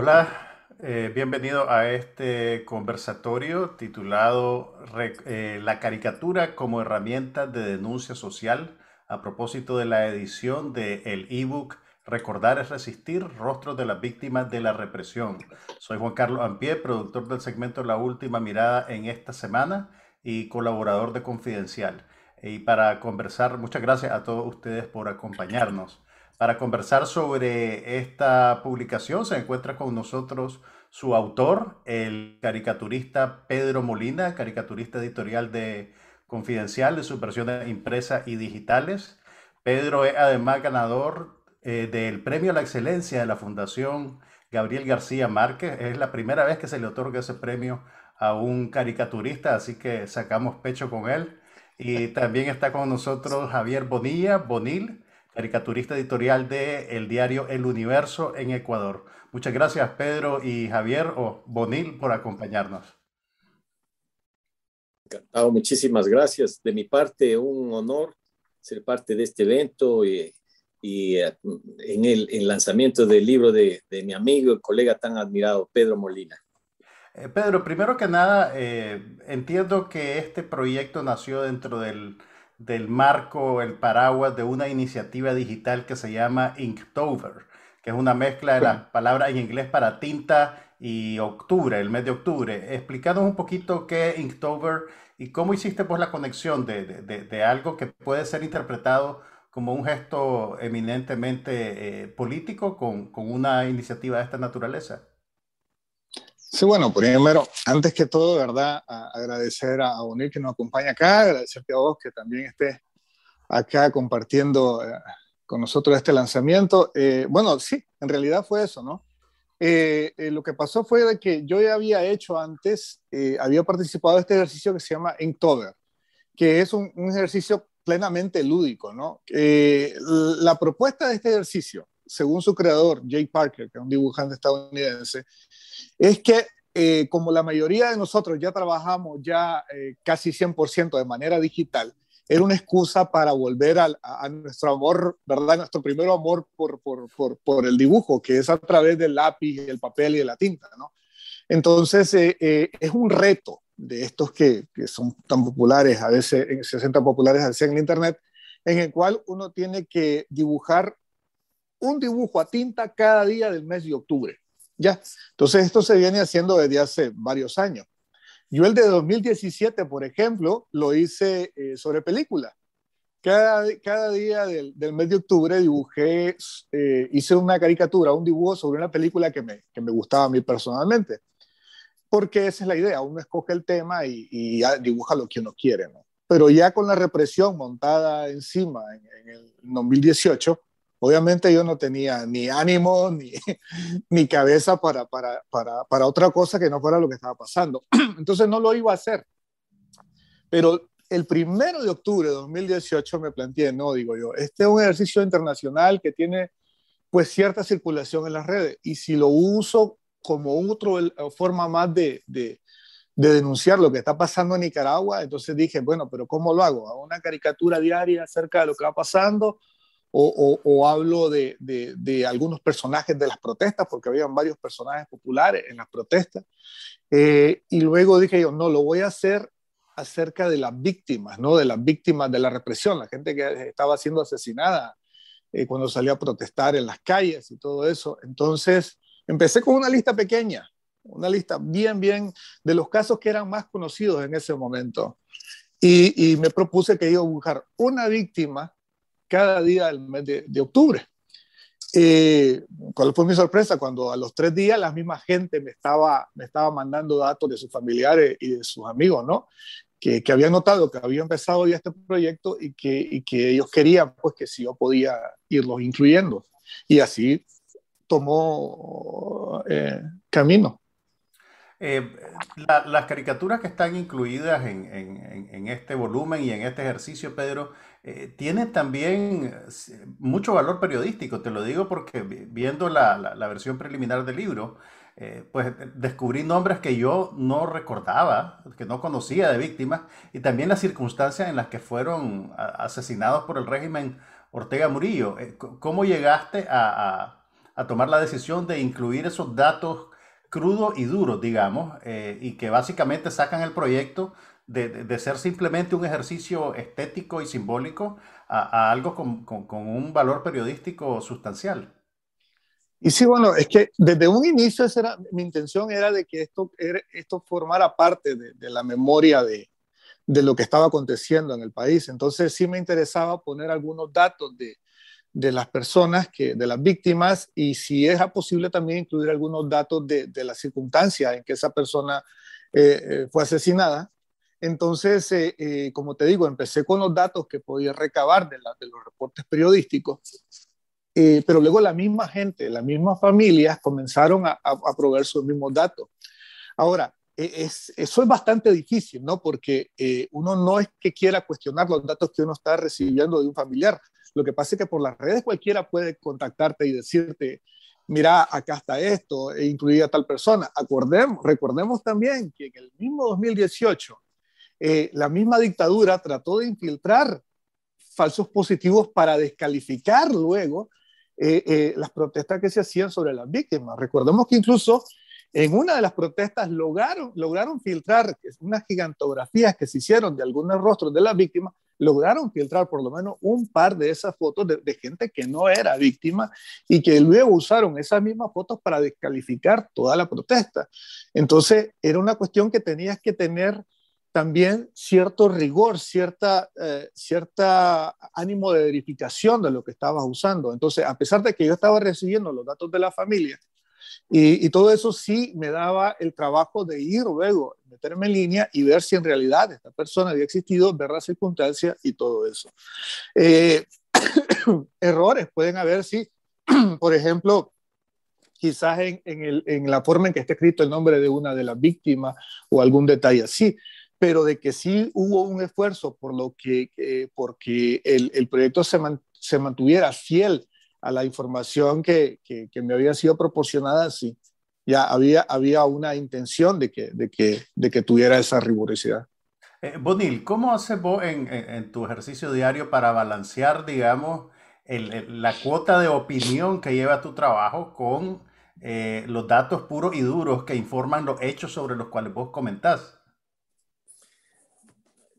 Hola, eh, bienvenido a este conversatorio titulado eh, La caricatura como herramienta de denuncia social a propósito de la edición del el ebook Recordar es resistir, rostros de las víctimas de la represión. Soy Juan Carlos Ampie, productor del segmento La Última Mirada en esta semana y colaborador de Confidencial. Y para conversar, muchas gracias a todos ustedes por acompañarnos. Para conversar sobre esta publicación se encuentra con nosotros su autor, el caricaturista Pedro Molina, caricaturista editorial de Confidencial de sus versiones impresas y digitales. Pedro es además ganador eh, del Premio a la Excelencia de la Fundación Gabriel García Márquez. Es la primera vez que se le otorga ese premio a un caricaturista, así que sacamos pecho con él. Y también está con nosotros Javier Bonilla, Bonil, caricaturista editorial de el diario El Universo en Ecuador. Muchas gracias Pedro y Javier o Bonil por acompañarnos. Encantado, muchísimas gracias. De mi parte, un honor ser parte de este evento y, eh, en el lanzamiento del libro de, mi amigo y colega tan admirado, Pedro Molina. Eh, Pedro, primero que nada, eh, entiendo que este proyecto nació dentro del del marco, el paraguas de una iniciativa digital que se llama Inktober, que es una mezcla de las palabras en inglés para tinta y octubre, el mes de octubre. Explícanos un poquito qué es Inktober y cómo hiciste pues la conexión de, de, algo que puede ser interpretado como un gesto eminentemente eh, político con, con una iniciativa de esta naturaleza. Sí, bueno, primero, antes que todo, ¿verdad? agradecer a Bonil que nos acompaña acá, agradecerte a vos que también estés acá compartiendo eh, con nosotros este lanzamiento. Eh, bueno, sí, en realidad fue eso, ¿no? Eh, lo que pasó fue de que yo ya había hecho antes, había participado en este ejercicio que se llama Inktober, que es un, un ejercicio plenamente lúdico, ¿no? la propuesta de este ejercicio, según su creador, Jay Parker, que es un dibujante estadounidense, es que eh, como la mayoría de nosotros ya trabajamos ya eh, casi 100% de manera digital, era una excusa para volver a, nuestro amor, ¿verdad? Nuestro primer amor por, por, por, el dibujo, que es a través del lápiz, el papel y de la tinta, ¿no? Entonces, eh, es un reto de estos que, que, son tan populares, a veces se hacen tan populares a en Internet, en el cual uno tiene que dibujar un dibujo a tinta cada día del mes de octubre. Ya, entonces esto se viene haciendo desde hace varios años. Yo el de 2017, por ejemplo, lo hice eh, sobre película. Cada, día del, mes de octubre dibujé, eh, hice una caricatura, un dibujo sobre una película que me, que me gustaba a mí personalmente. Porque esa es la idea, uno escoge el tema y, y dibuja lo que uno quiere, ¿no? Pero ya con la represión montada encima en, en el 2018, Obviamente yo no tenía ni ánimo ni, ni cabeza para, para, para, para, otra cosa que no fuera lo que estaba pasando. Entonces no lo iba a hacer. Pero el primero de octubre de 2018 me planteé, no, digo yo, este es un ejercicio internacional que tiene pues cierta circulación en las redes y si lo uso como otra forma más de, de, de denunciar lo que está pasando en Nicaragua, entonces dije, bueno, pero ¿cómo lo hago? ¿Hago una caricatura diaria acerca de lo que va pasando? O, hablo de, algunos personajes de las protestas, porque habían varios personajes populares en las protestas. Eh, y luego dije yo, no, lo voy a hacer acerca de las víctimas, ¿no? De las víctimas de la represión, la gente que estaba siendo asesinada eh, cuando salía a protestar en las calles y todo eso. Entonces, empecé con una lista pequeña, una lista bien, bien de los casos que eran más conocidos en ese momento. Y, y me propuse que iba a buscar una víctima cada día del mes de, octubre. Eh, ¿Cuál fue mi sorpresa? Cuando a los tres días la misma gente me estaba, me estaba mandando datos de sus familiares y de sus amigos, ¿no? Que, que habían notado que había empezado ya este proyecto y que, y que ellos querían, pues, que si yo podía irlos incluyendo. Y así tomó eh, camino. Eh, las caricaturas que están incluidas en, en, en, este volumen y en este ejercicio, Pedro, eh, tiene también eh, mucho valor periodístico, te lo digo porque viendo la, la, versión preliminar del libro, eh, pues descubrí nombres que yo no recordaba, que no conocía de víctimas, y también las circunstancias en las que fueron asesinados por el régimen Ortega Murillo. ¿Cómo llegaste a, a, a tomar la decisión de incluir esos datos crudos y duros, digamos, eh, y que básicamente sacan el proyecto de, de, ser simplemente un ejercicio estético y simbólico a, algo con, con, un valor periodístico sustancial. Y sí, bueno, es que desde un inicio esa era, mi intención era de que esto, esto formara parte de, de la memoria de lo que estaba aconteciendo en el país. Entonces sí me interesaba poner algunos datos de, de las personas, que, de las víctimas, y si es posible también incluir algunos datos de, de la circunstancia en que esa persona eh, eh, fue asesinada. Entonces, eh, como te digo, empecé con los datos que podía recabar de, la, de los reportes periodísticos, pero luego la misma gente, las mismas familias comenzaron a, a, a proveer sus mismos datos. Ahora, e, es, eso es bastante difícil, ¿no? Porque uno no es que quiera cuestionar los datos que uno está recibiendo de un familiar. Lo que pasa es que por las redes cualquiera puede contactarte y decirte, mira, acá está esto, e incluir a tal persona. Acordemos, recordemos también que en el mismo 2018, eh, la misma dictadura trató de infiltrar falsos positivos para descalificar luego eh, eh, las protestas que se hacían sobre las víctimas. Recordemos que incluso en una de las protestas lograron, lograron filtrar unas gigantografías que se hicieron de algunos rostros de las víctimas, lograron filtrar por lo menos un par de esas fotos de, gente que no era víctima y que luego usaron esas mismas fotos para descalificar toda la protesta. Entonces, era una cuestión que tenías que tener también cierto rigor, cierta, eh, cierta ánimo de verificación de lo que estabas usando. Entonces, a pesar de que yo estaba recibiendo los datos de la familia, y, todo eso sí me daba el trabajo de ir luego, meterme en línea y ver si en realidad esta persona había existido, ver las circunstancias y todo eso. Eh, errores pueden haber, sí. Por ejemplo, quizás en, en, el, en, la forma en que está escrito el nombre de una de las víctimas o algún detalle así, pero de que sí hubo un esfuerzo por lo que, eh, porque el, proyecto se, se mantuviera fiel a la información que, que, que, me había sido proporcionada, sí, ya había, había una intención de que, de, que, de que tuviera esa rigurosidad. Eh, Bonil, ¿cómo haces vos en, en, en, tu ejercicio diario para balancear, digamos, el, el, la cuota de opinión que lleva tu trabajo con eh, los datos puros y duros que informan los hechos sobre los cuales vos comentás?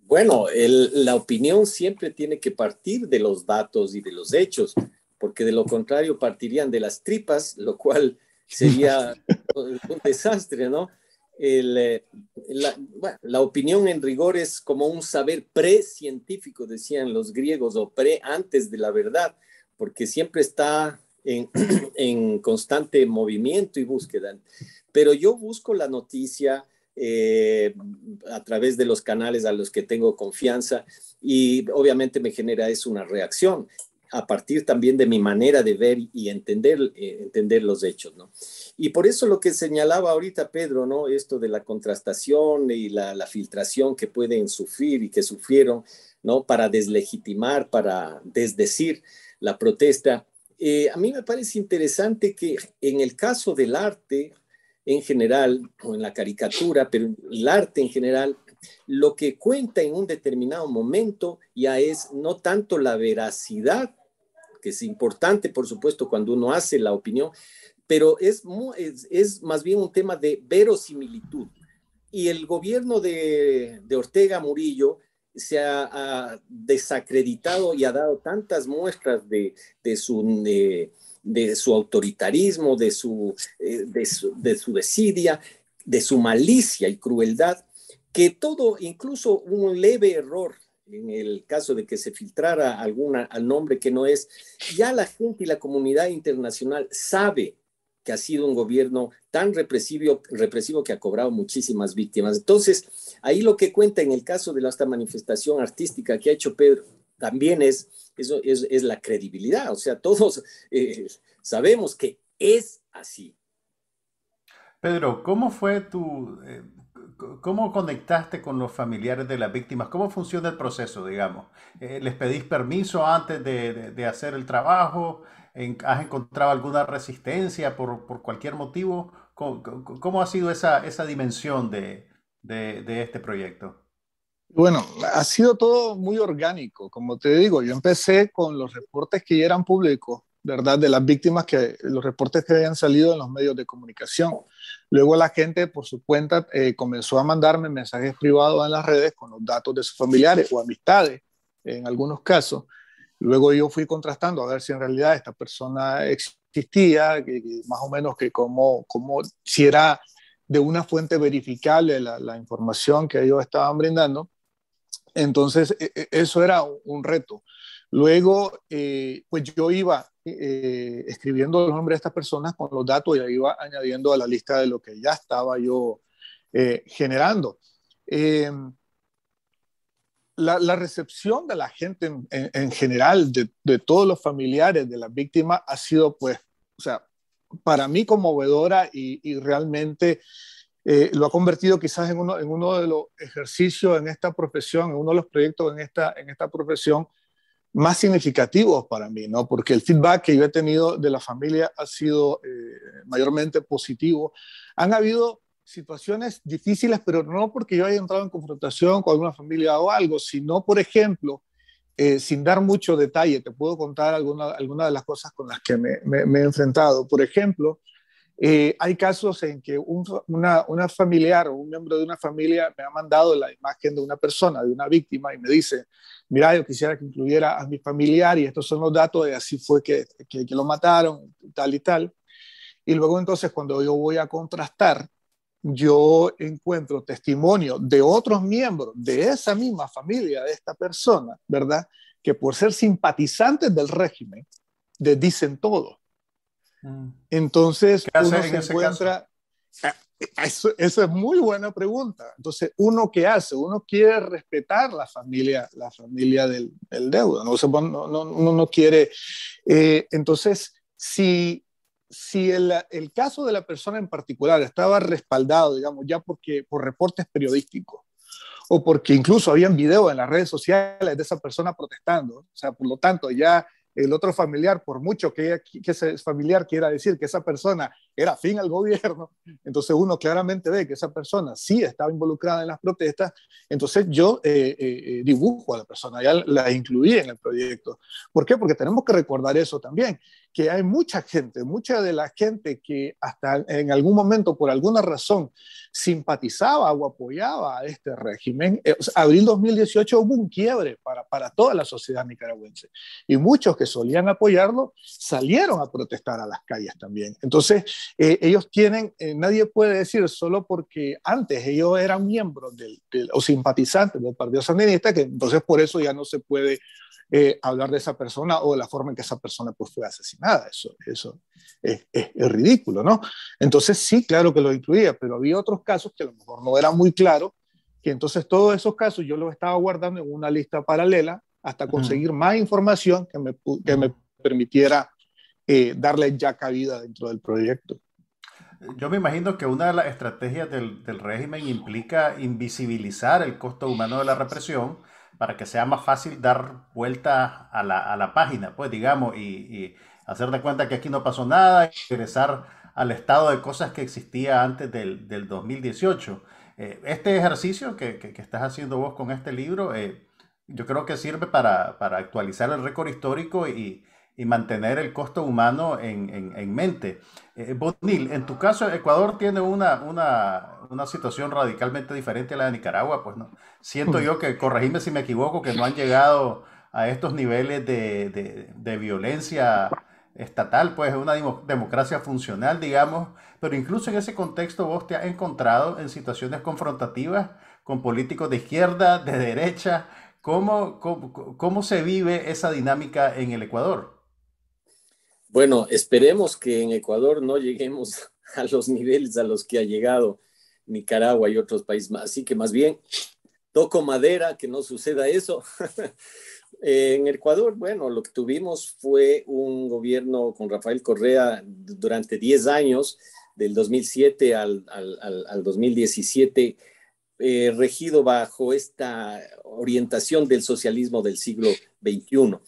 Bueno, el, la opinión siempre tiene que partir de los datos y de los hechos porque de lo contrario partirían de las tripas, lo cual sería un desastre, ¿no? El, eh, la, bueno, la, opinión en rigor es como un saber pre-científico, decían los griegos, o pre antes de la verdad, porque siempre está en, en constante movimiento y búsqueda. Pero yo busco la noticia eh, a través de los canales a los que tengo confianza y obviamente me genera eso una reacción a partir también de mi manera de ver y entender, eh, entender los hechos, ¿no? Y por eso lo que señalaba ahorita Pedro, ¿no? Esto de la contrastación y la, la filtración que pueden sufrir y que sufrieron, ¿no? Para deslegitimar, para desdecir la protesta. Eh, a mí me parece interesante que en el caso del arte en general, o en la caricatura, pero el arte en general, lo que cuenta en un determinado momento ya es no tanto la veracidad que es importante, por supuesto, cuando uno hace la opinión, pero es, es, es más bien un tema de verosimilitud. Y el gobierno de, de Ortega Murillo se ha, desacreditado y ha dado tantas muestras de, de su... De su autoritarismo, de su, eh, de su, de su desidia, de su malicia y crueldad, que todo, incluso un leve error en el caso de que se filtrara alguna al nombre que no es, ya la gente y la comunidad internacional sabe que ha sido un gobierno tan represivo, represivo que ha cobrado muchísimas víctimas. Entonces, ahí lo que cuenta en el caso de esta manifestación artística que ha hecho Pedro, también es, eso es, la credibilidad. O sea, todos eh, sabemos que es así. Pedro, ¿cómo fue tu, eh, ¿Cómo conectaste con los familiares de las víctimas? ¿Cómo funciona el proceso, digamos? Eh, ¿Les pedís permiso antes de, de, hacer el trabajo? ¿Has encontrado alguna resistencia por, por cualquier motivo? ¿Cómo, ¿Cómo, ha sido esa, esa dimensión de, de, este proyecto? Bueno, ha sido todo muy orgánico. Como te digo, yo empecé con los reportes que ya eran públicos ¿verdad? De las víctimas que los reportes que habían salido en los medios de comunicación. Luego la gente por su cuenta eh, comenzó a mandarme mensajes privados en las redes con los datos de sus familiares o amistades en algunos casos. Luego yo fui contrastando a ver si en realidad esta persona existía, que, más o menos que como, como si era de una fuente verificable la, la información que ellos estaban brindando. Entonces, e, e, eso era un reto. Luego, eh, pues yo iba eh, escribiendo los nombres de estas personas con los datos y iba añadiendo a la lista de lo que ya estaba yo eh, generando. Em, la, recepción de la gente en, general, de, todos los familiares de las víctimas, ha sido, pues, o sea, para mí conmovedora y, y realmente lo ha convertido quizás en uno, en uno de los ejercicios en esta profesión, en uno de los proyectos en esta, en esta profesión más significativos para mí, ¿no? Porque el feedback que yo he tenido de la familia ha sido eh, mayormente positivo. Han habido situaciones difíciles, pero no porque yo haya entrado en confrontación con alguna familia o algo, sino, por ejemplo, eh, sin dar mucho detalle, te puedo contar algunas alguna de las cosas con las que me, me he enfrentado. Por ejemplo, eh, hay casos en que una, una, familiar o un miembro de una familia me ha mandado la imagen de una persona, de una víctima, y me dice, mira, yo quisiera que incluyera a mi familiar y estos son los datos y así fue que, que, lo mataron, tal y tal. Y luego entonces cuando yo voy a contrastar, yo encuentro testimonio de otros miembros de esa misma familia, de esta persona, ¿verdad? Que por ser simpatizantes del régimen, dicen todo. Mm. Entonces, uno se encuentra... Ah, eso, eso, es muy buena pregunta. Entonces, ¿uno qué hace? Uno quiere respetar la familia, la familia del, del deudo. ¿no? no, no, uno no quiere... Eh, entonces, si, si el, el, caso de la persona en particular estaba respaldado, digamos, ya porque, por reportes periodísticos, o porque incluso habían videos en las redes sociales de esa persona protestando, o sea, por lo tanto, ya el otro familiar, por mucho que, que ese familiar quiera decir que esa persona era fin al gobierno, entonces uno claramente ve que esa persona sí estaba involucrada en las protestas, entonces yo eh, eh, eh, dibujo a la persona, ya la incluí en el proyecto. ¿Por qué? Porque tenemos que recordar eso también, que hay mucha gente, mucha de la gente que hasta en algún momento, por alguna razón, simpatizaba o apoyaba a este régimen. abril 2018 hubo un quiebre para, para toda la sociedad nicaragüense y muchos que solían apoyarlo salieron a protestar a las calles también. Entonces, eh, ellos tienen, eh, nadie puede decir solo porque antes ellos eran miembros del, o simpatizantes del Partido Sandinista, que entonces por eso ya no se puede eh, hablar de esa persona o de la forma en que esa persona pues, fue asesinada. Eso, eso es, es, ridículo, ¿no? Entonces sí, claro que lo incluía, pero había otros casos que a lo mejor no eran muy claros, que entonces todos esos casos yo los estaba guardando en una lista paralela hasta conseguir más información que me, que me permitiera eh, darle ya cabida dentro del proyecto. Yo me imagino que una de las estrategias del, del, régimen implica invisibilizar el costo humano de la represión para que sea más fácil dar vuelta a la, a la página, pues digamos, y, y, hacer de cuenta que aquí no pasó nada y regresar al estado de cosas que existía antes del, del 2018. Eh, este ejercicio que, que, que, estás haciendo vos con este libro, eh, yo creo que sirve para, para actualizar el récord histórico y, y mantener el costo humano en, en, en mente. Eh, Bonil, en tu caso, Ecuador tiene una, una, una, situación radicalmente diferente a la de Nicaragua, pues no. Siento yo que, corregime si me equivoco, que no han llegado a estos niveles de, de, de violencia estatal, pues es una democracia funcional, digamos, pero incluso en ese contexto vos te has encontrado en situaciones confrontativas con políticos de izquierda, de derecha. ¿Cómo, cómo, cómo se vive esa dinámica en el Ecuador? Bueno, esperemos que en Ecuador no lleguemos a los niveles a los que ha llegado Nicaragua y otros países más. Así que más bien, toco madera, que no suceda eso. en Ecuador, bueno, lo que tuvimos fue un gobierno con Rafael Correa durante 10 años, del 2007 al, al, al 2017, eh, regido bajo esta orientación del socialismo del siglo XXI.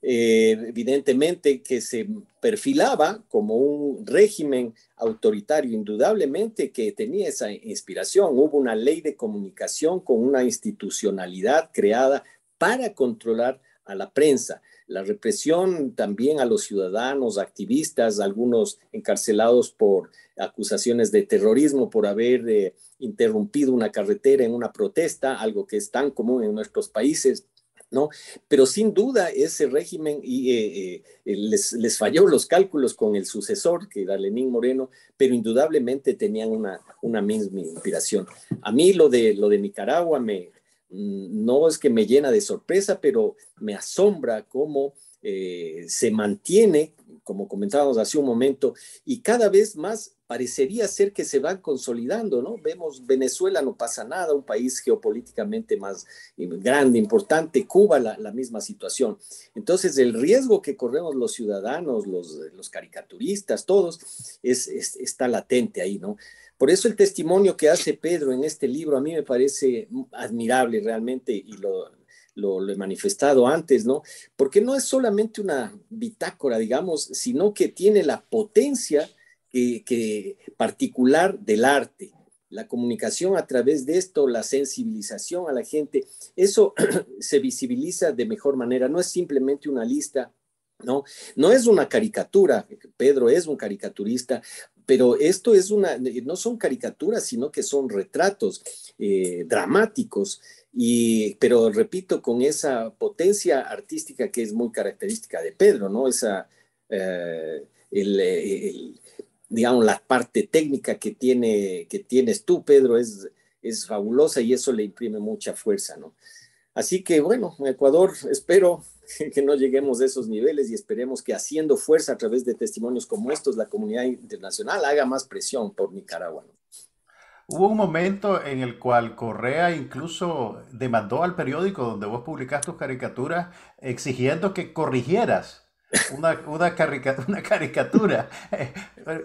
Eh, evidentemente que se perfilaba como un régimen autoritario, indudablemente que tenía esa inspiración. Hubo una ley de comunicación con una institucionalidad creada para controlar a la prensa. la represión también a los ciudadanos, activistas, algunos encarcelados por acusaciones de terrorismo por haber eh, interrumpido una carretera en una protesta, algo que es tan común en nuestros países. ¿No? Pero sin duda ese régimen y, eh, eh, les, falló los cálculos con el sucesor, que era Lenín Moreno, pero indudablemente tenían una, una misma inspiración. A mí lo de, lo de Nicaragua me, mm, no es que me llena de sorpresa, pero me asombra cómo eh, se mantiene, como comentábamos hace un momento, y cada vez más parecería ser que se van consolidando, ¿no? Vemos Venezuela no pasa nada, un país geopolíticamente más grande, importante, Cuba la, misma situación. Entonces el riesgo que corremos los ciudadanos, los, caricaturistas, todos, es, está latente ahí, ¿no? Por eso el testimonio que hace Pedro en este libro a mí me parece admirable realmente y lo, lo, he manifestado antes, ¿no? Porque no es solamente una bitácora, digamos, sino que tiene la potencia que, particular del arte, la comunicación a través de esto, la sensibilización a la gente, eso se visibiliza de mejor manera, no es simplemente una lista, no, no es una caricatura, Pedro es un caricaturista, pero esto es una, no son caricaturas, sino que son retratos eh, dramáticos, y, pero repito, con esa potencia artística que es muy característica de Pedro, ¿no? Esa, eh, el, digamos, la parte técnica que, tiene, que tienes tú, Pedro, es, es fabulosa y eso le imprime mucha fuerza, ¿no? Así que bueno, Ecuador, espero que no lleguemos a esos niveles y esperemos que haciendo fuerza a través de testimonios como estos, la comunidad internacional haga más presión por Nicaragua. Hubo un momento en el cual Correa incluso demandó al periódico donde vos publicaste tus caricaturas exigiendo que corrigieras una, una, una caricatura.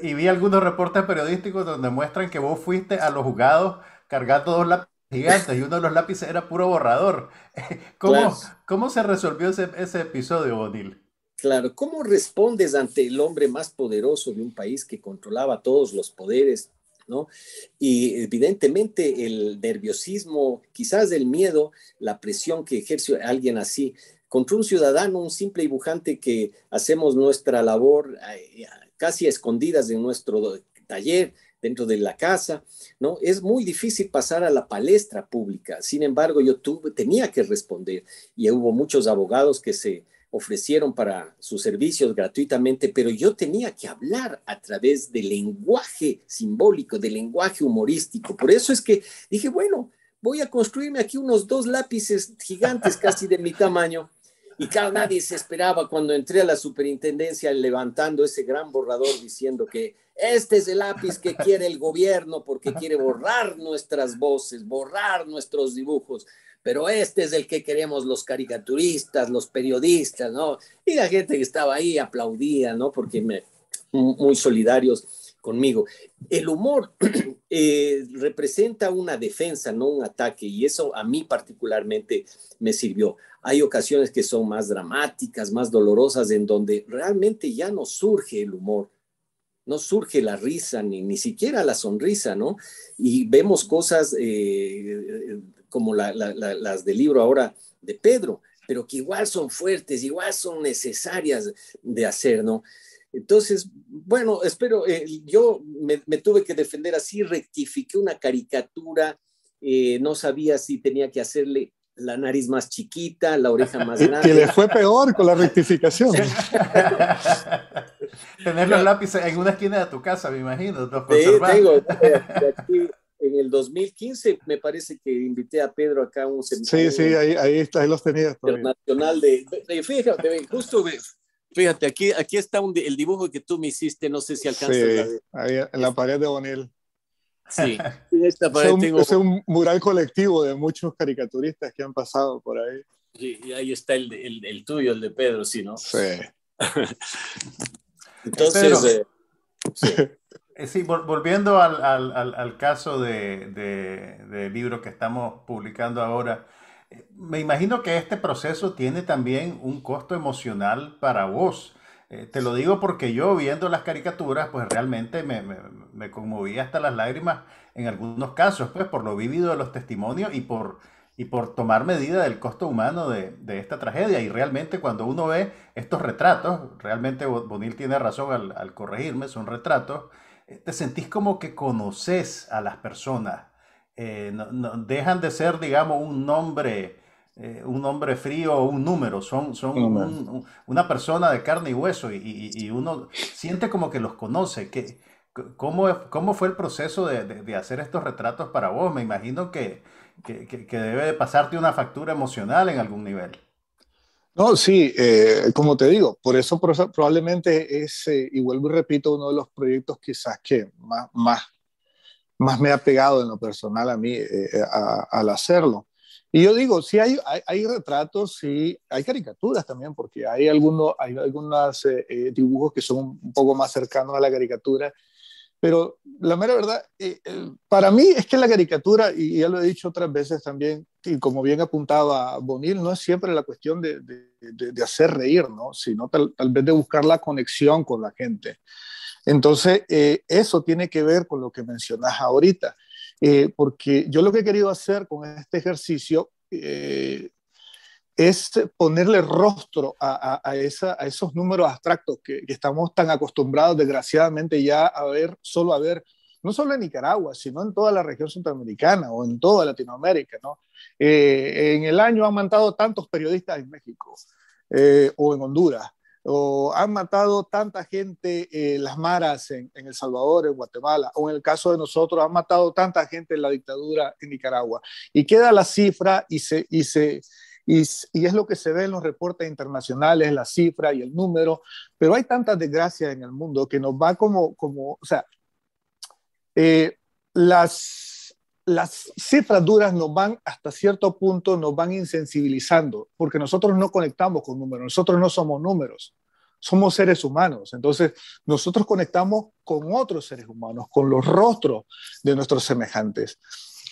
y vi algunos reportes periodísticos donde muestran que vos fuiste a los juzgados cargando dos lápices gigantes y uno de los lápices era puro borrador. ¿Cómo, ¿cómo se resolvió ese, ese episodio, Bonil? Claro, ¿cómo respondes ante el hombre más poderoso de un país que controlaba todos los poderes, Y evidentemente el nerviosismo, quizás el miedo, la presión que ejerce alguien así, contra un ciudadano, un simple dibujante que hacemos nuestra labor eh, casi a escondidas en nuestro taller, dentro de la casa, ¿no? Es muy difícil pasar a la palestra pública. Sin embargo, yo tuve, tenía que responder y hubo muchos abogados que se ofrecieron para sus servicios gratuitamente, pero yo tenía que hablar a través del lenguaje simbólico, del lenguaje humorístico. Por eso es que dije, bueno, voy a construirme aquí unos dos lápices gigantes casi de mi tamaño y cada nadie se esperaba cuando entré a la superintendencia levantando ese gran borrador diciendo que este es el lápiz que quiere el gobierno porque quiere borrar nuestras voces, borrar nuestros dibujos, pero este es el que queremos los caricaturistas, los periodistas, ¿no? Y la gente que estaba ahí aplaudía, ¿no? Porque me, muy solidarios conmigo. El humor eh, representa una defensa, no un ataque, y eso a mí particularmente me sirvió. Hay ocasiones que son más dramáticas, más dolorosas, en donde realmente ya no surge el humor, no surge la risa, ni, ni siquiera la sonrisa, ¿no? Y vemos cosas eh, como las del libro ahora de Pedro, pero que igual son fuertes, igual son necesarias de hacer, ¿no? Entonces, bueno, espero, eh, yo me, tuve que defender así, rectifiqué una caricatura, eh, no sabía si tenía que hacerle la nariz más chiquita, la oreja más grande. Que le fue peor con la rectificación. Tener los lápices en una esquina de tu casa, me imagino. Sí, tengo, aquí, en el 2015 me parece que invité a Pedro acá a un seminario. Sí, sí, ahí, ahí, está, ahí los tenías. Nacional de, fíjate, justo fíjate, aquí, aquí está el dibujo que tú me hiciste, no sé si alcanzas sí, a ver. Ahí, en la pared de Bonil. Sí, esta pared es, un, tengo... es un mural colectivo de muchos caricaturistas que han pasado por ahí. Sí, y ahí está el, el, el tuyo, el de Pedro, sí, ¿no? Sí. Entonces, eh, sí. Eh, sí, volviendo al, al, al caso del de, de libro que estamos publicando ahora, eh, me imagino que este proceso tiene también un costo emocional para vos. Eh, te lo digo porque yo viendo las caricaturas, pues realmente me, me, me, conmoví hasta las lágrimas en algunos casos, pues por lo vivido de los testimonios y por y por tomar medida del costo humano de, esta tragedia. Y realmente cuando uno ve estos retratos, realmente Bonil tiene razón al, corregirme, son retratos, eh, te sentís como que conoces a las personas. Eh, no, dejan de ser, digamos, un nombre, eh, un nombre frío o un número, son, son una persona de carne y hueso y, uno siente como que los conoce. Que, ¿cómo, ¿Cómo fue el proceso de, de hacer estos retratos para vos? Me imagino que que, que, debe de pasarte una factura emocional en algún nivel. No, sí, eh, como te digo, por eso, probablemente es, eh, y vuelvo y repito, uno de los proyectos quizás que más, más, más me ha pegado en lo personal a mí eh, al hacerlo. Y yo digo, sí hay, hay, hay, retratos, sí hay caricaturas también, porque hay algunos hay algunos dibujos que son un poco más cercanos a la caricatura pero la mera verdad, eh, eh, para mí es que la caricatura, y ya lo he dicho otras veces también, y como bien apuntaba Bonil, no es siempre la cuestión de, de, hacer reír, ¿no? sino tal, vez de buscar la conexión con la gente. Entonces, eh, eso tiene que ver con lo que mencionas ahorita, porque yo lo que he querido hacer con este ejercicio es ponerle rostro a, a, esos números abstractos que, estamos tan acostumbrados, desgraciadamente, ya a ver, solo a ver, no solo en Nicaragua, sino en toda la región centroamericana o en toda Latinoamérica. ¿no? Eh, en el año han matado tantos periodistas en México eh, o en Honduras, o han matado tanta gente eh, las maras en, en, El Salvador, en Guatemala, o en el caso de nosotros, han matado tanta gente en la dictadura en Nicaragua. Y queda la cifra y se... Y se y, es lo que se ve en los reportes internacionales, la cifra y el número, pero hay tantas desgracias en el mundo que nos va como, como o sea, eh, las, las cifras duras nos van hasta cierto punto, nos van insensibilizando, porque nosotros no conectamos con números, nosotros no somos números, somos seres humanos. Entonces, nosotros conectamos con otros seres humanos, con los rostros de nuestros semejantes.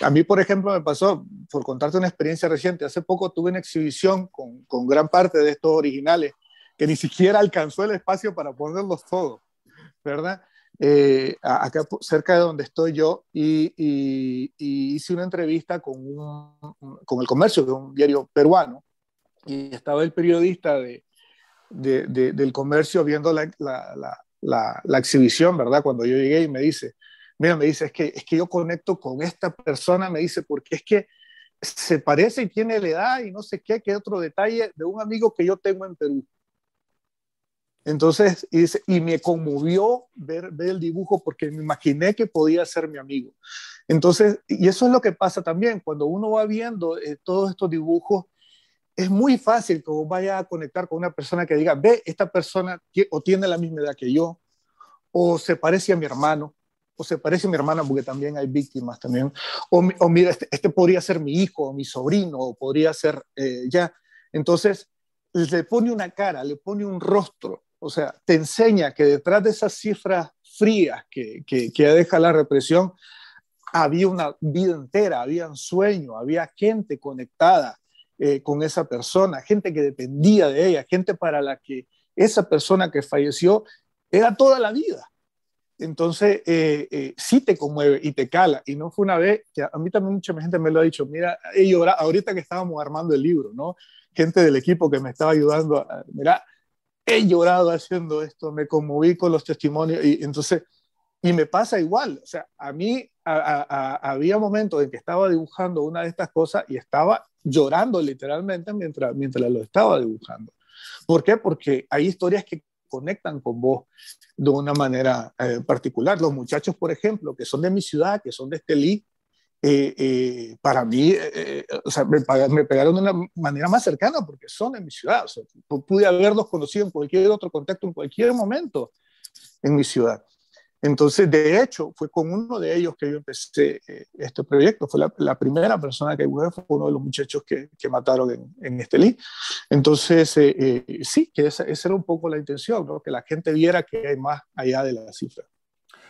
A mí, por ejemplo, me pasó, por contarte una experiencia reciente, hace poco tuve una exhibición con, con gran parte de estos originales que ni siquiera alcanzó el espacio para ponerlos todos, ¿verdad? Eh, acá cerca de donde estoy yo y, hice una entrevista con, con El Comercio, que es un diario peruano, y estaba el periodista de, del comercio viendo la, la, la, la, exhibición, ¿verdad? Cuando yo llegué y me dice, mira, me dice, es que, es que yo conecto con esta persona, me dice, porque es que se parece y tiene la edad y no sé qué, qué otro detalle de un amigo que yo tengo en Perú. Entonces, y, me conmovió ver, ver el dibujo porque me imaginé que podía ser mi amigo. Entonces, y eso es lo que pasa también, cuando uno va viendo eh, todos estos dibujos, es muy fácil que vos vaya a conectar con una persona que diga, ve, esta persona o tiene la misma edad que yo, o se parece a mi hermano, o se parece a mi hermana porque también hay víctimas también, o, o mira, este, este, podría ser mi hijo, o mi sobrino, o podría ser eh, ya. Entonces, le pone una cara, le pone un rostro, o sea, te enseña que detrás de esas cifras frías que, que, que deja la represión, había una vida entera, había un sueño, había gente conectada eh, con esa persona, gente que dependía de ella, gente para la que esa persona que falleció era toda la vida. Entonces, eh, eh, sí te conmueve y te cala. Y no fue una vez, que a mí también mucha gente me lo ha dicho, mira, he llorado, ahorita que estábamos armando el libro, ¿no? Gente del equipo que me estaba ayudando, mira, he llorado haciendo esto, me conmoví con los testimonios y entonces, y me pasa igual, o sea, a mí había momentos en que estaba dibujando una de estas cosas y estaba llorando literalmente mientras, mientras lo estaba dibujando. ¿Por qué? Porque hay historias que conectan con vos de una manera eh, particular. Los muchachos, por ejemplo, que son de mi ciudad, que son de Estelí, eh, eh, para mí, o sea, me, me, pegaron de una manera más cercana porque son de mi ciudad. O sea, pude haberlos conocido en cualquier otro contexto, en cualquier momento en mi ciudad. Entonces, de hecho, fue con uno de ellos que yo empecé eh, este proyecto. Fue la, primera persona que fue uno de los muchachos que, que mataron en, en Estelí. Entonces, eh, eh, sí, que esa, esa, era un poco la intención, ¿no? que la gente viera que hay más allá de la cifra.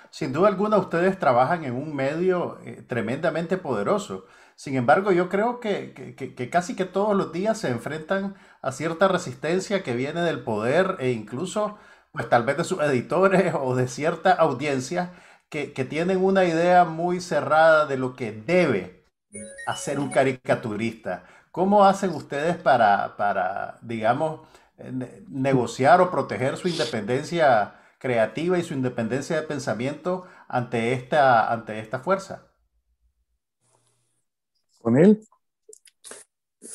Sin duda alguna, ustedes trabajan en un medio tremendamente poderoso. Sin embargo, yo creo que, que, que, casi que todos los días se enfrentan a cierta resistencia que viene del poder e incluso pues tal vez de sus editores o de cierta audiencia que, que, tienen una idea muy cerrada de lo que debe a ser un caricaturista. ¿Cómo hacen ustedes para, para digamos, negociar o proteger su independencia creativa y su independencia de pensamiento ante esta, ante esta fuerza? ¿Con él?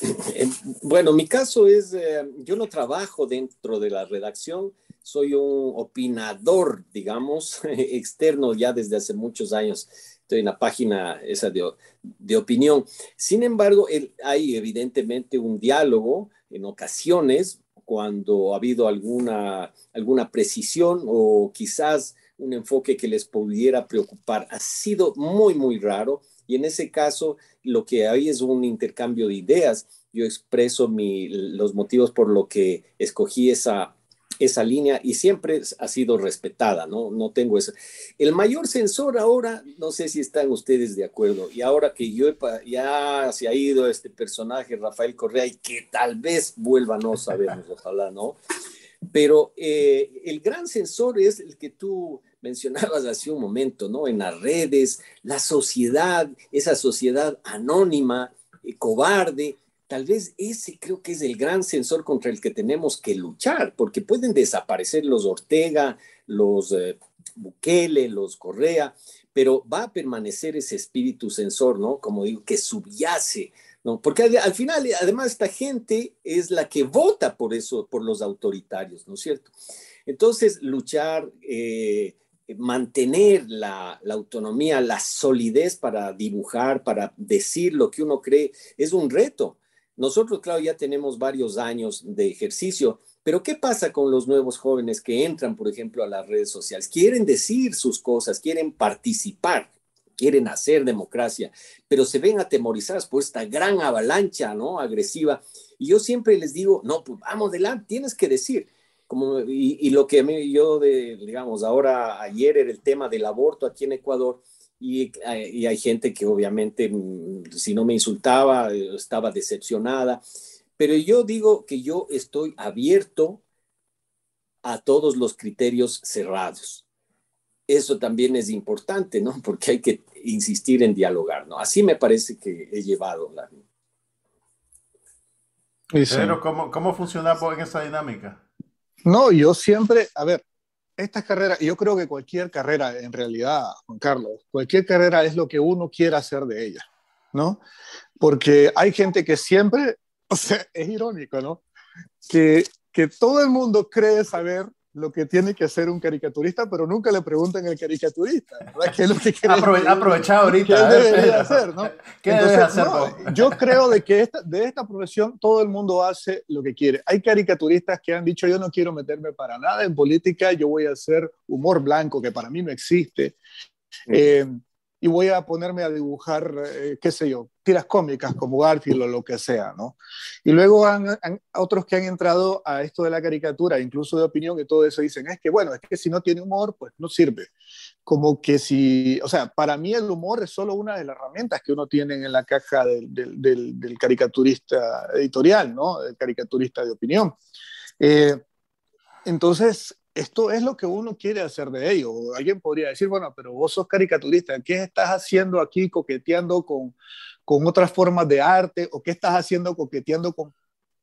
Eh, bueno, mi caso es, eh, yo no trabajo dentro de la redacción, soy un opinador, digamos, externo ya desde hace muchos años. Estoy en la página esa de, de opinión. Sin embargo, hay evidentemente un diálogo en ocasiones cuando ha habido alguna, alguna precisión o quizás un enfoque que les pudiera preocupar. Ha sido muy, muy raro y en ese caso lo que hay es un intercambio de ideas. Yo expreso mi, los motivos por lo que escogí esa, esa línea y siempre ha sido respetada, ¿no? No tengo eso. El mayor censor ahora, no sé si están ustedes de acuerdo, y ahora que yo ya se ha ido este personaje, Rafael Correa, y que tal vez vuelva, no sabemos, ojalá, ¿no? Pero eh, el gran censor es el que tú mencionabas hace un momento, ¿no? En las redes, la sociedad, esa sociedad anónima, eh, cobarde, tal vez ese creo que es el gran sensor contra el que tenemos que luchar, porque pueden desaparecer los Ortega, los eh, Bukele, los Correa, pero va a permanecer ese espíritu sensor, ¿no? Como digo, que subyace, ¿no? Porque al, final, además, esta gente es la que vota por eso, por los autoritarios, ¿no es cierto? Entonces, luchar, eh, mantener la, la, autonomía, la solidez para dibujar, para decir lo que uno cree, es un reto. Nosotros, claro, ya tenemos varios años de ejercicio, pero ¿qué pasa con los nuevos jóvenes que entran, por ejemplo, a las redes sociales? Quieren decir sus cosas, quieren participar, quieren hacer democracia, pero se ven atemorizadas por esta gran avalancha, ¿no? Agresiva. Y yo siempre les digo, no, pues vamos adelante, tienes que decir. Como, y, lo que a mí, yo, de, digamos, ahora, ayer era el tema del aborto aquí en Ecuador, y, hay gente que obviamente, mm, si no me insultaba, eh, estaba decepcionada. Pero yo digo que yo estoy abierto a todos los criterios cerrados. Eso también es importante, ¿no? Porque hay que insistir en dialogar, ¿no? Así me parece que he llevado la... Pero, ¿cómo, ¿cómo funciona en esa dinámica? No, yo siempre, a ver, estas carreras, yo creo que cualquier carrera, en realidad, Juan Carlos, cualquier carrera es lo que uno quiera hacer de ella, ¿no? Porque hay gente que siempre, o sea, es irónico, ¿no? Que, que todo el mundo cree saber lo que tiene que hacer un caricaturista, pero nunca le preguntan al caricaturista, ¿verdad? ¿Qué es lo que aprovechado ahorita. ¿Qué debería hacer, no? ¿Qué hacer, yo creo de que esta, de esta profesión todo el mundo hace lo que quiere. Hay caricaturistas que han dicho, yo no quiero meterme para nada en política, yo voy a hacer humor blanco, que para mí no existe. Eh, y voy a ponerme a dibujar, eh, qué sé yo, tiras cómicas como Garfield o lo que sea, ¿no? Y luego han, otros que han entrado a esto de la caricatura, incluso de opinión, que todo eso dicen, es que bueno, es que si no tiene humor, pues no sirve. Como que si, o sea, para mí el humor es solo una de las herramientas que uno tiene en la caja del, del, del, caricaturista editorial, ¿no? El caricaturista de opinión. Eh, entonces, esto es lo que uno quiere hacer de ello. Alguien podría decir, bueno, pero vos sos caricaturista, ¿qué estás haciendo aquí coqueteando con, con otras formas de arte? ¿O qué estás haciendo coqueteando con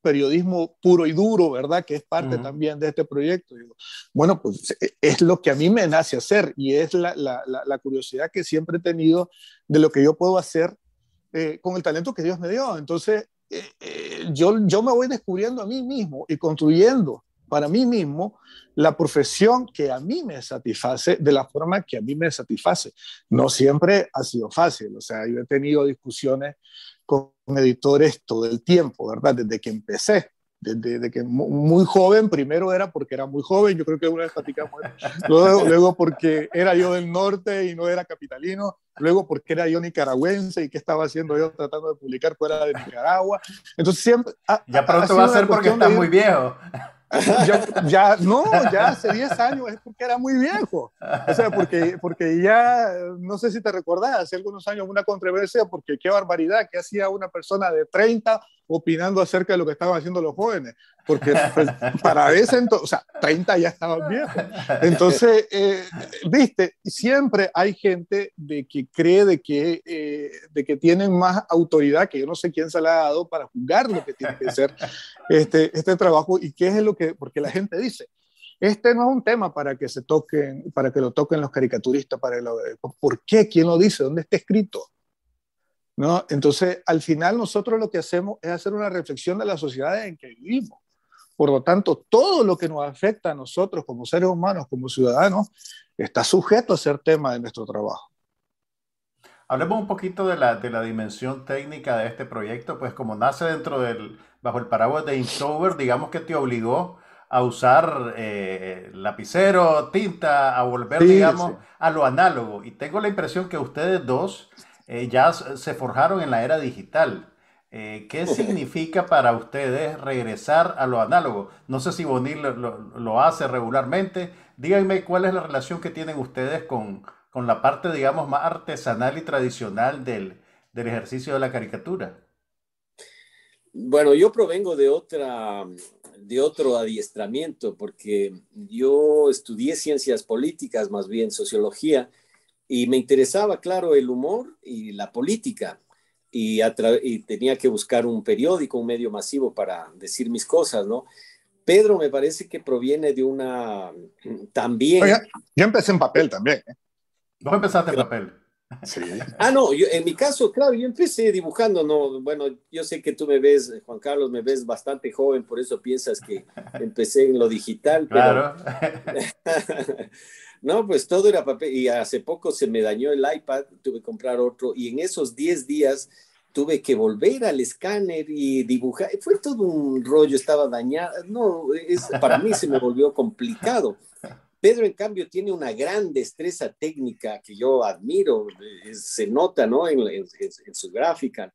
periodismo puro y duro, ¿verdad? Que es parte también de este proyecto. bueno, pues e, es lo que a mí me nace hacer y es la, la, la curiosidad que siempre he tenido de lo que yo puedo hacer eh, con el talento que Dios me dio. Entonces, eh, eh, yo, yo me voy descubriendo a mí mismo y construyendo para mí mismo la profesión que a mí me satisface de la forma que a mí me satisface. No siempre ha sido fácil, o sea, yo he tenido discusiones con editores todo el tiempo, ¿verdad? Desde que empecé. Desde, que muy joven, primero era porque era muy joven, yo creo que una vez platicamos, luego, luego porque era yo del norte y no era capitalino, luego porque era yo nicaragüense y qué estaba haciendo yo tratando de publicar fuera de Nicaragua. Entonces siempre... ya pronto va a ser porque está muy viejo ya, no, ya hace 10 años es porque era muy viejo. O sea, porque, porque ya, no sé si te recordás, hace algunos años una controversia porque qué barbaridad que hacía una persona de 30 opinando acerca de lo que estaban haciendo los jóvenes. Porque pues, para ese entonces, o sea, 30 ya estaban viejos. Entonces, eh, viste, siempre hay gente de que que cree de que, eh, de que tienen más autoridad, que yo no sé quién se la ha dado para juzgar lo que tiene que ser este, este trabajo y qué es lo que, porque la gente dice, este no es un tema para que se toquen, para que lo toquen los caricaturistas, para lo, ¿por qué? ¿Quién lo dice? ¿Dónde está escrito? ¿No? Entonces, al final nosotros lo que hacemos es hacer una reflexión de la sociedad en que vivimos. Por lo tanto, todo lo que nos afecta a nosotros como seres humanos, como ciudadanos, está sujeto a ser tema de nuestro trabajo. Hablemos un poquito de la, de la dimensión técnica de este proyecto, pues como nace dentro del, bajo el paraguas de Inktober, digamos que te obligó a usar eh, lapicero, tinta, a volver, digamos, a lo análogo. Y tengo la impresión que ustedes dos eh, ya se forjaron en la era digital. Eh, ¿Qué significa para ustedes regresar a lo análogo? No sé si Bonil lo, hace regularmente. Díganme cuál es la relación que tienen ustedes con, con la parte, digamos, más artesanal y tradicional del, del ejercicio de la caricatura. Bueno, yo provengo de otra, de otro adiestramiento, porque yo estudié ciencias políticas, más bien sociología, y me interesaba, claro, el humor y la política y, tenía que buscar un periódico, un medio masivo para decir mis cosas, ¿no? Pedro me parece que proviene de una también. yo empecé en papel también. ¿eh? Vos empezaste en papel. Sí. Ah, no, yo, en mi caso, claro, yo empecé dibujando, no, bueno, yo sé que tú me ves, Juan Carlos, me ves bastante joven, por eso piensas que empecé en lo digital, pero... Claro. no, pues todo era papel, y hace poco se me dañó el iPad, tuve que comprar otro, y en esos 10 días tuve que volver al escáner y dibujar. Fue todo un rollo, estaba dañado. No, es, para mí se me volvió complicado. Pedro, en cambio, tiene una gran destreza técnica que yo admiro, se nota, ¿no? En, su gráfica.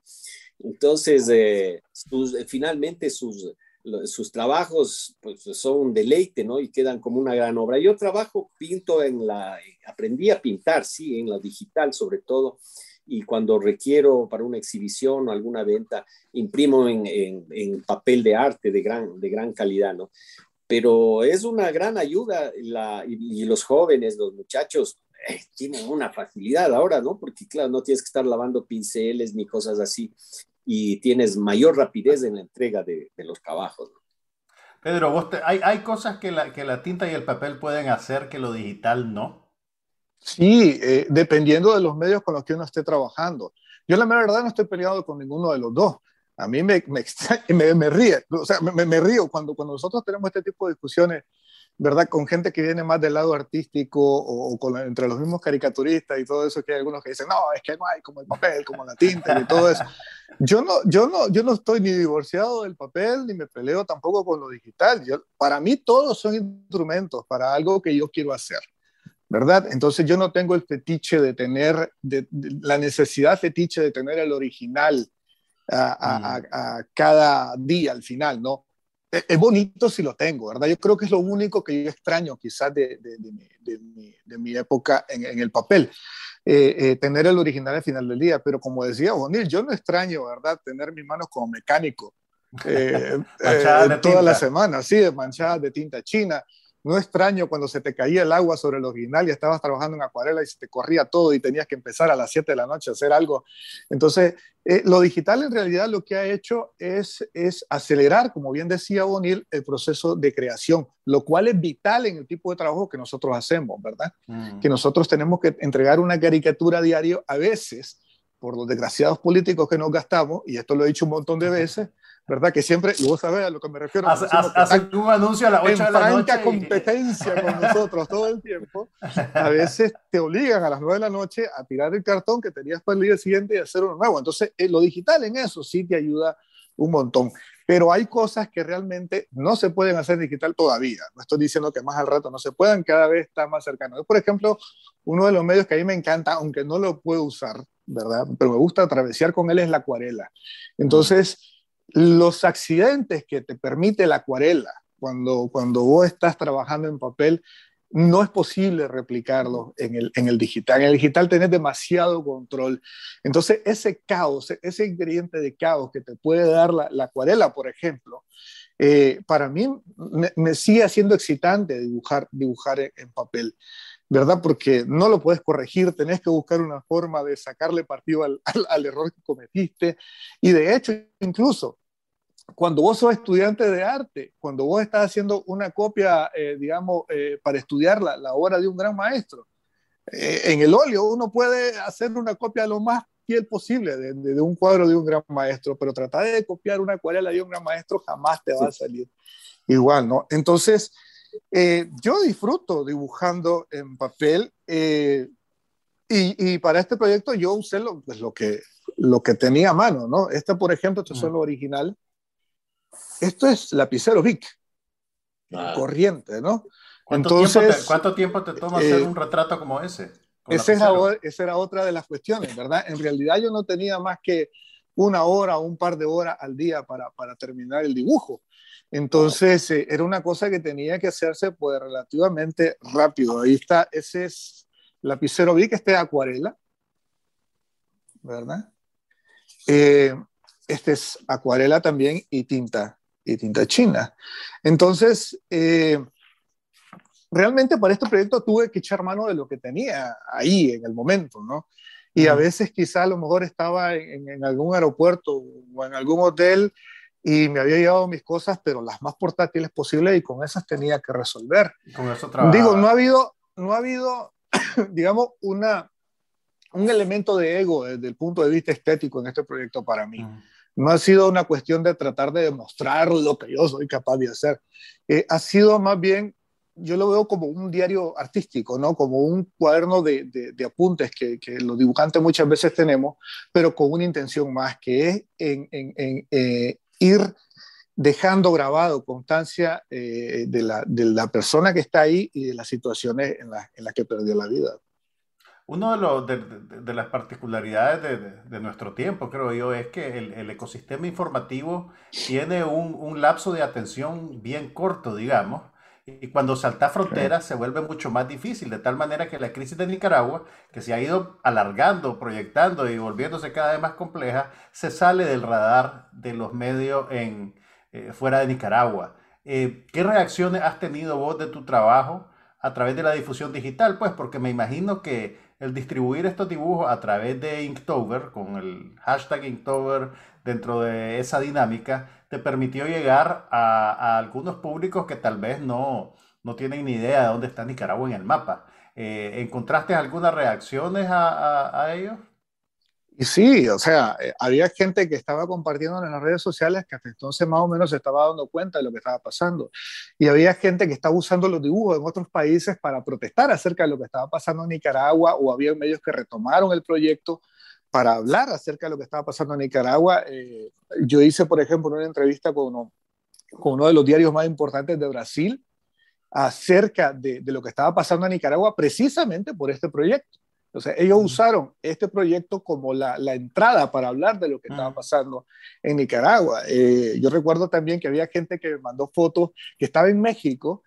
Entonces, eh, finalmente sus, sus trabajos pues, son un deleite, ¿no? Y quedan como una gran obra. Yo trabajo, pinto en la, aprendí a pintar, sí, en la digital sobre todo, y cuando requiero para una exhibición o alguna venta, imprimo en, en, papel de arte de gran, de gran calidad, ¿no? Pero es una gran ayuda la, y, los jóvenes, los muchachos, eh, tienen una facilidad ahora, ¿no? Porque claro, no tienes que estar lavando pinceles ni cosas así y tienes mayor rapidez en la entrega de, de los trabajos. ¿no? Pedro, vos hay, hay cosas que la, que la tinta y el papel pueden hacer que lo digital no. Sí, eh, dependiendo de los medios con los que uno esté trabajando. Yo la verdad no estoy peleado con ninguno de los dos. A mí me, me, me, me ríe, o sea, me, me, río cuando, cuando nosotros tenemos este tipo de discusiones, ¿verdad? Con gente que viene más del lado artístico o, con, entre los mismos caricaturistas y todo eso, que hay algunos que dicen, no, es que no hay como el papel, como la tinta y todo eso. Yo no, yo no, yo no estoy ni divorciado del papel, ni me peleo tampoco con lo digital. Yo, para mí todos son instrumentos para algo que yo quiero hacer. ¿verdad? Entonces yo no tengo el fetiche de tener, de, la necesidad fetiche de tener el original a, a, cada día al final, ¿no? Es, es, bonito si lo tengo, ¿verdad? Yo creo que es lo único que yo extraño quizás de, de mi, mi, época en, en, el papel. Eh, eh, tener el original al final del día, pero como decía Bonil, yo no extraño, ¿verdad? Tener mis manos como mecánico eh, toda la semana, sí, manchadas de tinta china, no extraño cuando se te caía el agua sobre el original y estabas trabajando en acuarela y se te corría todo y tenías que empezar a las 7 de la noche a hacer algo. Entonces, eh, lo digital en realidad lo que ha hecho es, es acelerar, como bien decía Bonil, el proceso de creación, lo cual es vital en el tipo de trabajo que nosotros hacemos, ¿verdad? Mm. Que nosotros tenemos que entregar una caricatura diario a veces por los desgraciados políticos que nos gastamos, y esto lo he dicho un montón de veces, ¿verdad? Que siempre, y vos sabés a lo que me refiero. Hacen un anuncio a las 8 de la noche. competencia con nosotros todo el tiempo. A veces te obligan a las 9 de la noche a tirar el cartón que tenías para el día siguiente y hacer uno nuevo. Entonces, eh, lo digital en eso sí te ayuda un montón. Pero hay cosas que realmente no se pueden hacer digital todavía. No estoy diciendo que más al rato no se puedan, cada vez está más cercano. Por ejemplo, uno de los medios que a mí me encanta, aunque no lo puedo usar, ¿verdad? Pero me gusta atravesar con él es la acuarela. Entonces, los accidentes que te permite la acuarela cuando, cuando vos estás trabajando en papel, no es posible replicarlo en el, en el digital. En el digital tenés demasiado control. Entonces, ese caos, ese ingrediente de caos que te puede dar la, acuarela, por ejemplo, eh, para mí me, sigue siendo excitante dibujar, dibujar en, papel. ¿verdad? Porque no lo puedes corregir, tenés que buscar una forma de sacarle partido al, al, error que cometiste. Y de hecho, incluso cuando vos sos estudiante de arte, cuando vos estás haciendo una copia, eh, digamos, eh, para estudiar la, la, obra de un gran maestro, eh, en el óleo uno puede hacer una copia lo más fiel posible de, de, un cuadro de un gran maestro, pero tratar de copiar una acuarela de un gran maestro jamás te va a salir igual, ¿no? Entonces, eh, yo disfruto dibujando en papel eh, y, y, para este proyecto yo usé lo, pues, lo, que, lo que tenía a mano, ¿no? Este, por ejemplo, este es lo original. Esto es lapicero Vic, ah. corriente, ¿no? ¿Cuánto, Entonces, tiempo te, ¿Cuánto tiempo te toma hacer eh, un retrato como ese? Esa era, esa era otra de las cuestiones, ¿verdad? En realidad yo no tenía más que una hora o un par de horas al día para, para terminar el dibujo. Entonces, eh, era una cosa que tenía que hacerse pues relativamente rápido. Ahí está, ese es lapicero Vic, este es acuarela, ¿verdad? Eh, este es acuarela también y tinta, y tinta china. Entonces, eh, realmente para este proyecto tuve que echar mano de lo que tenía ahí en el momento, ¿no? Y a veces quizá a lo mejor estaba en, en algún aeropuerto o en algún hotel y me había llevado mis cosas, pero las más portátiles posibles y con esas tenía que resolver. Con eso Digo, no ha habido, no ha habido, digamos, una, un elemento de ego desde el punto de vista estético en este proyecto para mí. Mm. No ha sido una cuestión de tratar de demostrar lo que yo soy capaz de hacer. Eh, ha sido más bien, yo lo veo como un diario artístico, ¿no? Como un cuaderno de, de, apuntes que, que, los dibujantes muchas veces tenemos, pero con una intención más, que es en, en, en eh, ir dejando grabado constancia eh, de, la, de, la, persona que está ahí y de las situaciones en, la, en las que perdió la vida. Uno de, los, de, de las particularidades de, nuestro tiempo, creo yo, es que el, el ecosistema informativo tiene un, un, lapso de atención bien corto, digamos, y cuando salta fronteras se vuelve mucho más difícil, de tal manera que la crisis de Nicaragua, que se ha ido alargando, proyectando y volviéndose cada vez más compleja, se sale del radar de los medios en, eh, fuera de Nicaragua. Eh, ¿Qué reacciones has tenido vos de tu trabajo a través de la difusión digital? Pues porque me imagino que el distribuir estos dibujos a través de Inktober, con el hashtag Inktober dentro de esa dinámica, te permitió llegar a, algunos públicos que tal vez no, no tienen ni idea de dónde está Nicaragua en el mapa. Eh, ¿Encontraste algunas reacciones a, a, ellos? Y sí, o sea, eh, había gente que estaba compartiendo en las redes sociales que hasta entonces más o menos se estaba dando cuenta de lo que estaba pasando. Y había gente que estaba usando los dibujos en otros países para protestar acerca de lo que estaba pasando en Nicaragua o había medios que retomaron el proyecto para hablar acerca de lo que estaba pasando en Nicaragua. Eh, yo hice, por ejemplo, una entrevista con uno, con uno de los diarios más importantes de Brasil acerca de, de, lo que estaba pasando en Nicaragua precisamente por este proyecto. O sea, ellos usaron este proyecto como la, la entrada para hablar de lo que estaba pasando en Nicaragua. Eh, yo recuerdo también que había gente que me mandó fotos que estaba en México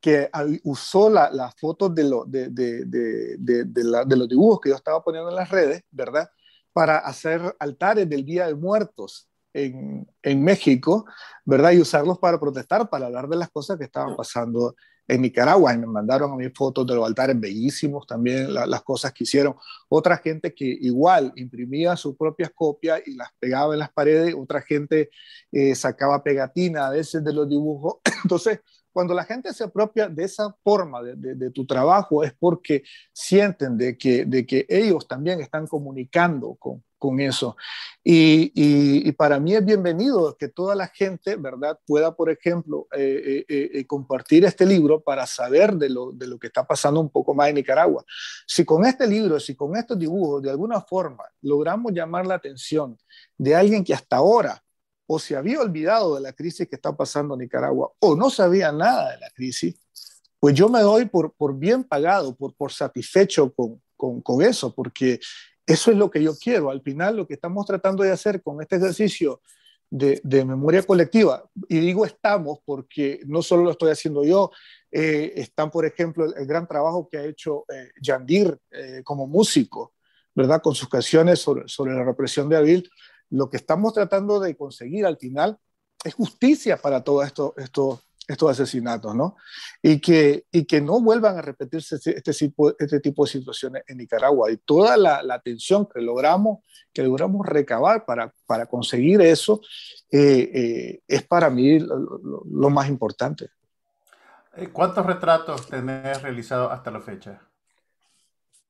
que usó las la fotos de, lo, de, de, de, la, de, los dibujos que yo estaba poniendo en las redes, ¿verdad? Para hacer altares del Día de Muertos en, en, México, ¿verdad? Y usarlos para protestar, para hablar de las cosas que estaban pasando en Nicaragua. Y me mandaron a mí fotos de los altares bellísimos, también las cosas que hicieron. Otra gente que igual imprimía sus propias copias y las pegaba en las paredes, otra gente eh, sacaba pegatina a veces de los dibujos. Entonces, cuando la gente se apropia de esa forma de, tu trabajo es porque sienten de que, de que ellos también están comunicando con, con eso. Y, y, para mí es bienvenido que toda la gente, ¿verdad?, pueda, por ejemplo, eh, eh, eh, compartir este libro para saber de lo, de lo que está pasando un poco más en Nicaragua. Si con este libro, si con estos dibujos, de alguna forma, logramos llamar la atención de alguien que hasta ahora o se había olvidado de la crisis que está pasando en Nicaragua o no sabía nada de la crisis, pues yo me doy por, bien pagado, por, por satisfecho con, con, eso, porque eso es lo que yo quiero. Al final lo que estamos tratando de hacer con este ejercicio de, memoria colectiva, y digo estamos porque no solo lo estoy haciendo yo, eh, están, por ejemplo, el, gran trabajo que ha hecho eh, Yandir eh, como músico, ¿verdad? Con sus canciones sobre, sobre la represión de Avil lo que estamos tratando de conseguir al final es justicia para todos estos, estos, estos asesinatos, ¿no? Y que, y que no vuelvan a repetirse este, este tipo, este tipo de situaciones en Nicaragua. Y toda la, la atención que logramos, que logramos recabar para, para conseguir eso, eh, eh, es para mí lo, más importante. Eh, ¿Cuántos retratos tenés realizados hasta la fecha?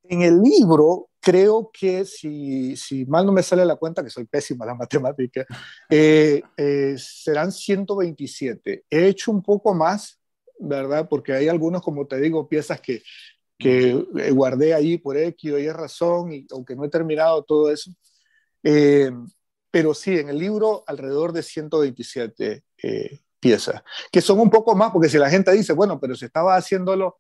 En el libro, creo que si, si, mal no me sale la cuenta, que soy pésima la matemática, eh, eh, serán 127. He hecho un poco más, ¿verdad? Porque hay algunos, como te digo, piezas que, que guardé ahí por X o Y razón, y aunque no he terminado todo eso. Eh, pero sí, en el libro alrededor de 127 piezas, que son un poco más, porque si la gente dice, bueno, pero si estaba haciéndolo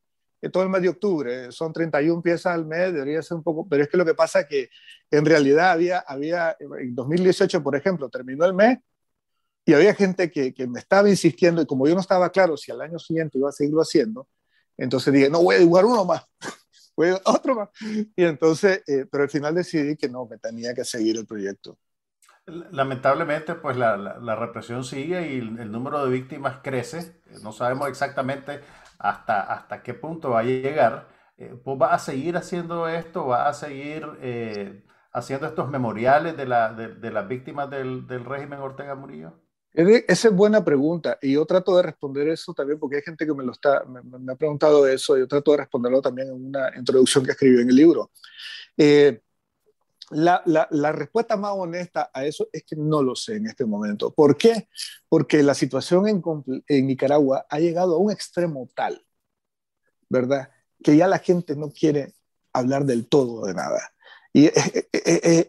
todo el mes de octubre, son 31 piezas al mes, debería ser un poco, pero es que lo que pasa es que en realidad había, había en 2018, por ejemplo, terminó el mes y había gente que, que, me estaba insistiendo y como yo no estaba claro si al año siguiente iba a seguirlo haciendo, entonces dije, no, voy a dibujar uno más, voy a otro más. Y entonces, eh, pero al final decidí que no, me tenía que seguir el proyecto. Lamentablemente, pues la, la, la represión sigue y el, el número de víctimas crece. No sabemos exactamente hasta, hasta qué punto va a llegar, eh, pues va a seguir haciendo esto, va a seguir eh, haciendo estos memoriales de, la, de, las víctimas del, régimen Ortega Murillo? Esa es buena pregunta y yo trato de responder eso también porque hay gente que me lo está me, ha preguntado eso y yo trato de responderlo también en una introducción que escribí en el libro. Eh, la, respuesta más honesta a eso es que no lo sé en este momento. ¿Por qué? Porque la situación en, Nicaragua ha llegado a un extremo tal, ¿verdad? Que ya la gente no quiere hablar del todo de nada. Y es,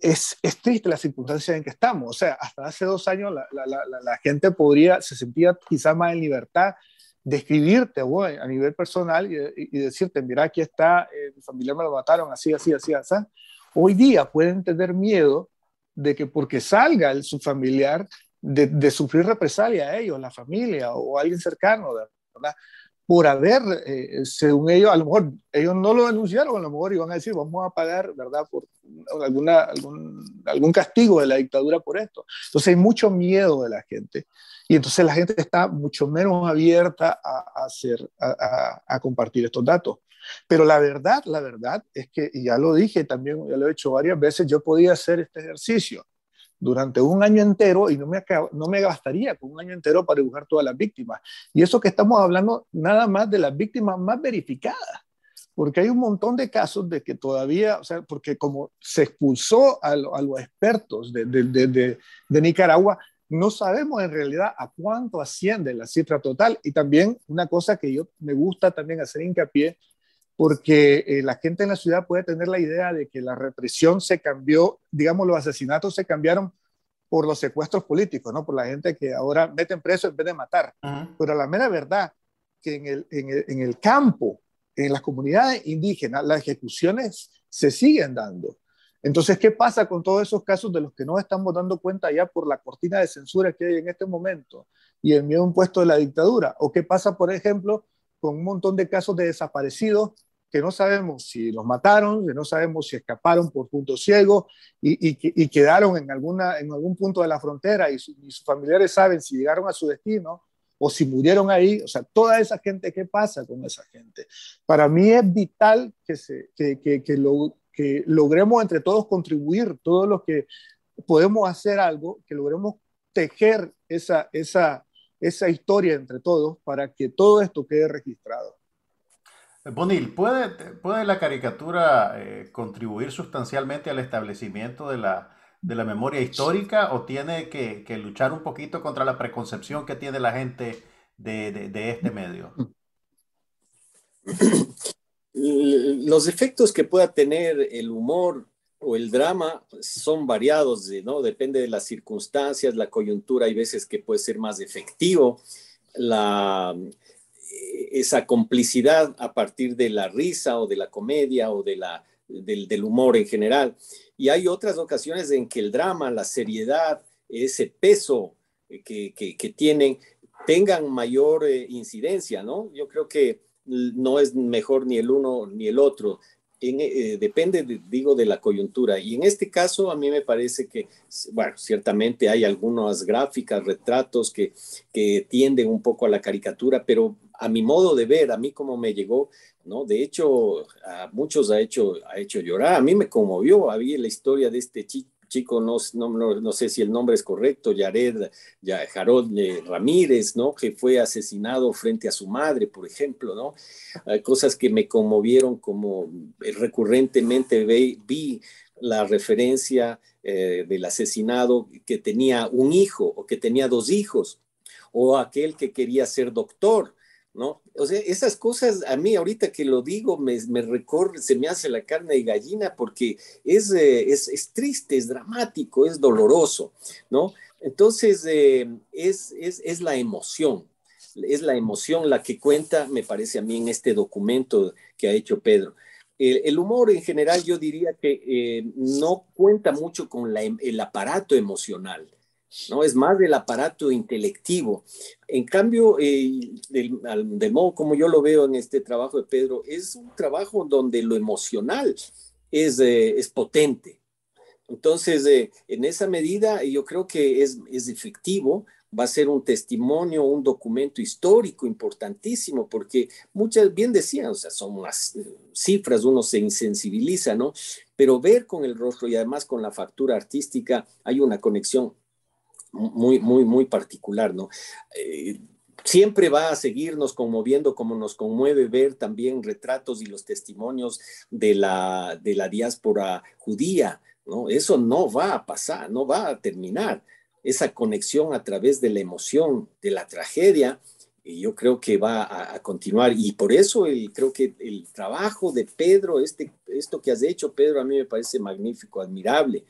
es, es triste la circunstancia en que estamos. O sea, hasta hace dos años la, gente podría, se sentía quizá más en libertad de escribirte a nivel personal y, y, decirte, mira, aquí está, eh, mi familia me lo mataron, así, así, así, así hoy día pueden tener miedo de que porque salga el, su familiar, de, sufrir represalia a ellos, la familia o alguien cercano, ¿verdad? Por haber, eh, según ellos, a lo mejor ellos no lo denunciaron, a lo mejor iban a decir, vamos a pagar, ¿verdad? Por alguna, algún, algún castigo de la dictadura por esto. Entonces hay mucho miedo de la gente y entonces la gente está mucho menos abierta a, hacer, a, a compartir estos datos. Pero la verdad, la verdad es que, y ya lo dije también, ya lo he hecho varias veces, yo podía hacer este ejercicio durante un año entero y no me, no me gastaría con un año entero para dibujar todas las víctimas. Y eso que estamos hablando nada más de las víctimas más verificadas, porque hay un montón de casos de que todavía, o sea, porque como se expulsó a, a los expertos de, de, de, de, Nicaragua, no sabemos en realidad a cuánto asciende la cifra total. Y también una cosa que yo me gusta también hacer hincapié porque eh, la gente en la ciudad puede tener la idea de que la represión se cambió, digamos, los asesinatos se cambiaron por los secuestros políticos, ¿no? Por la gente que ahora meten preso en vez de matar. Pero la mera verdad que en el, en, el, en el campo, en las comunidades indígenas, las ejecuciones se siguen dando. Entonces, ¿qué pasa con todos esos casos de los que no estamos dando cuenta ya por la cortina de censura que hay en este momento y el miedo impuesto de la dictadura? ¿O qué pasa, por ejemplo, con un montón de casos de desaparecidos que no sabemos si los mataron, que no sabemos si escaparon por punto ciego y, y, y quedaron en, alguna, en algún punto de la frontera y, su, y, sus familiares saben si llegaron a su destino o si murieron ahí. O sea, toda esa gente, ¿qué pasa con esa gente? Para mí es vital que, se, que, que, que, lo, que logremos entre todos contribuir, todos los que podemos hacer algo, que logremos tejer esa, esa, esa historia entre todos para que todo esto quede registrado. Bonil, ¿puede, ¿puede la caricatura eh, contribuir sustancialmente al establecimiento de la, de la memoria histórica o tiene que, que, luchar un poquito contra la preconcepción que tiene la gente de, de, este medio? Los efectos que pueda tener el humor o el drama son variados, ¿no? Depende de las circunstancias, la coyuntura, hay veces que puede ser más efectivo. La, esa complicidad a partir de la risa o de la comedia o de la, del, del, humor en general. Y hay otras ocasiones en que el drama, la seriedad, ese peso que, que, que tienen, tengan mayor eh, incidencia, ¿no? Yo creo que no es mejor ni el uno ni el otro. eh, depende, digo, de la coyuntura. Y en este caso, a mí me parece que, bueno, ciertamente hay algunas gráficas, retratos que, que tienden un poco a la caricatura, pero a mi modo de ver, a mí como me llegó, ¿no? De hecho, a muchos ha hecho, llorar. A mí me conmovió, había la historia de este chico no, sé si el nombre es correcto, Yared, ya, Harold eh, Ramírez, ¿no? Que fue asesinado frente a su madre, por ejemplo, ¿no? Cosas que me conmovieron como eh, recurrentemente vi, la referencia eh, del asesinado que tenía un hijo o que tenía dos hijos, o aquel que quería ser doctor, ¿no? O sea, esas cosas a mí ahorita que lo digo me, me recorre, se me hace la carne de gallina porque es, eh, es, es, triste, es dramático, es doloroso, ¿no? Entonces, eh, es, es, es, la emoción, es la emoción la que cuenta, me parece a mí, en este documento que ha hecho Pedro. El, humor en general yo diría que eh, no cuenta mucho con la, el aparato emocional, ¿no? Es más del aparato intelectivo. En cambio, eh, del, modo como yo lo veo en este trabajo de Pedro, es un trabajo donde lo emocional es, eh, es potente. Entonces, eh, en esa medida, yo creo que es, es efectivo, va a ser un testimonio, un documento histórico importantísimo, porque muchas, bien decían, o sea, son unas cifras, uno se insensibiliza, ¿no? Pero ver con el rostro y además con la factura artística hay una conexión muy, muy, muy particular, ¿no? Eh, siempre va a seguirnos conmoviendo como nos conmueve ver también retratos y los testimonios de la, de la diáspora judía, ¿no? Eso no va a pasar, no va a terminar. Esa conexión a través de la emoción, de la tragedia, y yo creo que va a, continuar. Y por eso el, creo que el trabajo de Pedro, este, esto que has hecho, Pedro, a mí me parece magnífico, admirable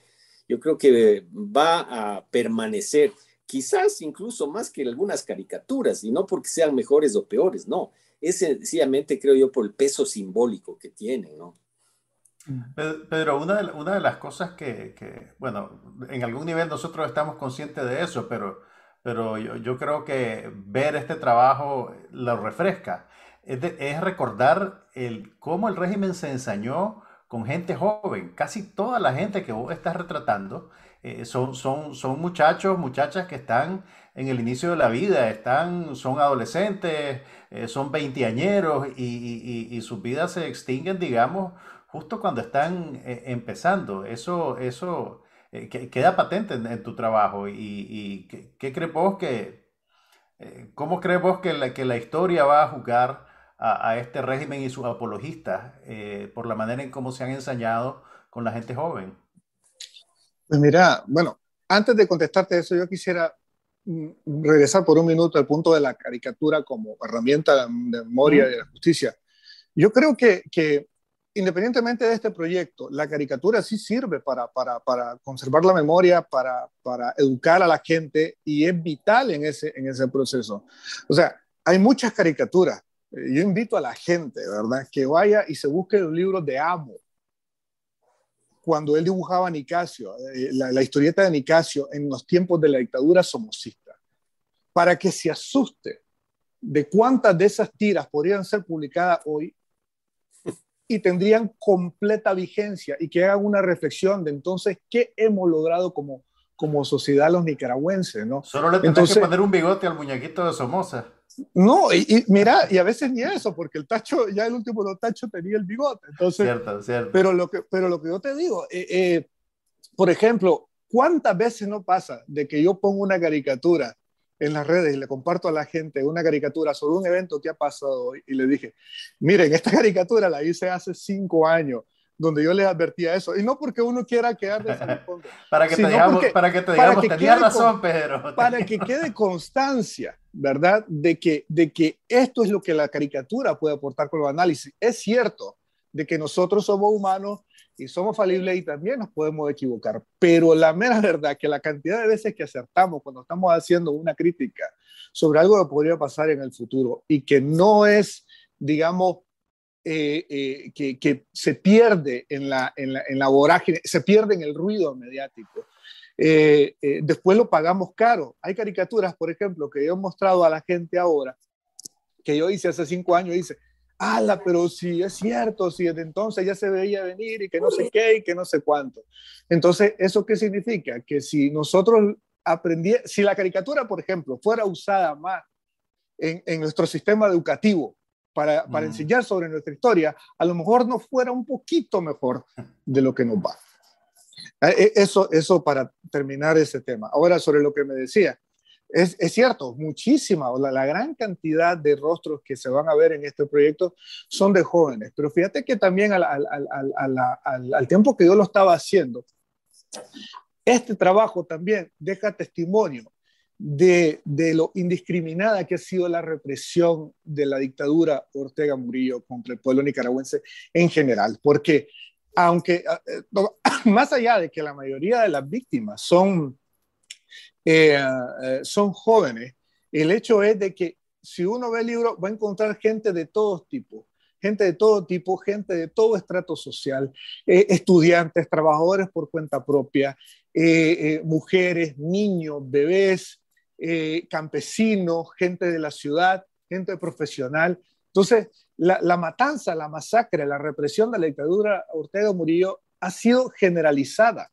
yo creo que va a permanecer, quizás incluso más que algunas caricaturas, y no porque sean mejores o peores, no, es sencillamente, creo yo, por el peso simbólico que tienen, ¿no? Pedro, una de, una de las cosas que, que, bueno, en algún nivel nosotros estamos conscientes de eso, pero, pero yo, yo creo que ver este trabajo lo refresca. Es, es recordar el, cómo el régimen se ensañó con gente joven. Casi toda la gente que vos estás retratando eh, son, son, son muchachos, muchachas que están en el inicio de la vida, están, son adolescentes, eh, son veinteañeros y, y, sus vidas se extinguen, digamos, justo cuando están eh, empezando. Eso, eso queda patente en, tu trabajo. ¿Y, qué, crees vos que, cómo crees vos que la, que la historia va a jugar? A, este régimen y sus apologistas eh, por la manera en cómo se han ensañado con la gente joven? Pues mira, bueno, antes de contestarte eso, yo quisiera mm, regresar por un minuto al punto de la caricatura como herramienta de memoria y de justicia. Yo creo que, que, independientemente de este proyecto, la caricatura sí sirve para, para, para conservar la memoria, para, para, educar a la gente y es vital en ese, en ese proceso. O sea, hay muchas caricaturas, yo invito a la gente, ¿verdad?, que vaya y se busque los libros de Amo. Cuando él dibujaba a Nicasio, eh, la, historieta de Nicasio en los tiempos de la dictadura somocista, para que se asuste de cuántas de esas tiras podrían ser publicadas hoy y tendrían completa vigencia y que hagan una reflexión de entonces qué hemos logrado como, como sociedad los nicaragüenses, ¿no? Solo le tendrás que poner un bigote al muñequito de Somoza. No, y, mira, y a veces ni eso, porque el tacho, ya el último de tacho tenía el bigote. Entonces, cierto, cierto. Pero lo que, pero lo que yo te digo, eh, eh, por ejemplo, ¿cuántas veces no pasa de que yo pongo una caricatura en las redes y le comparto a la gente una caricatura sobre un evento que ha pasado hoy y le dije, miren, esta caricatura la hice hace cinco años donde yo les advertía eso. Y no porque uno quiera quedar de para que digamos, para que te digamos, tenías razón, Pedro. Para que quede constancia, ¿verdad? De que, de que esto es lo que la caricatura puede aportar con el análisis. Es cierto de que nosotros somos humanos y somos falibles y también nos podemos equivocar, pero la mera verdad que la cantidad de veces que acertamos cuando estamos haciendo una crítica sobre algo que podría pasar en el futuro y que no es, digamos, eh, eh, que, que, se pierde en la, en, la, en la, vorágine, se pierde en el ruido mediático. Eh, después lo pagamos caro. Hay caricaturas, por ejemplo, que yo he mostrado a la gente ahora, que yo hice hace cinco años, dice, ala, pero si es cierto, si desde entonces ya se veía venir y que no sé qué y que no sé cuánto. Entonces, ¿eso qué significa? Que si nosotros aprendí, si la caricatura, por ejemplo, fuera usada más en, en nuestro sistema educativo para, para mm. enseñar sobre nuestra historia, a lo mejor no fuera un poquito mejor de lo que nos va. Eh, eh, eso, eso para terminar ese tema. Ahora, sobre lo que me decía, es, es cierto, muchísima, la, la, gran cantidad de rostros que se van a ver en este proyecto son de jóvenes, pero fíjate que también al, al, al, al tiempo que yo lo estaba haciendo, este trabajo también deja testimonio de, de, lo indiscriminada que ha sido la represión de la dictadura Ortega Murillo contra el pueblo nicaragüense en general, porque aunque eh, más allá de que la mayoría de las víctimas son, eh, eh, son jóvenes, el hecho es de que si uno ve el libro va a encontrar gente de todos tipos, gente de todo tipo, gente de todo estrato social, estudiantes, trabajadores por cuenta propia, mujeres, niños, bebés, campesinos, gente de la ciudad, gente profesional. Entonces, la, matanza, la masacre, la represión de la dictadura Ortega Murillo ha sido generalizada.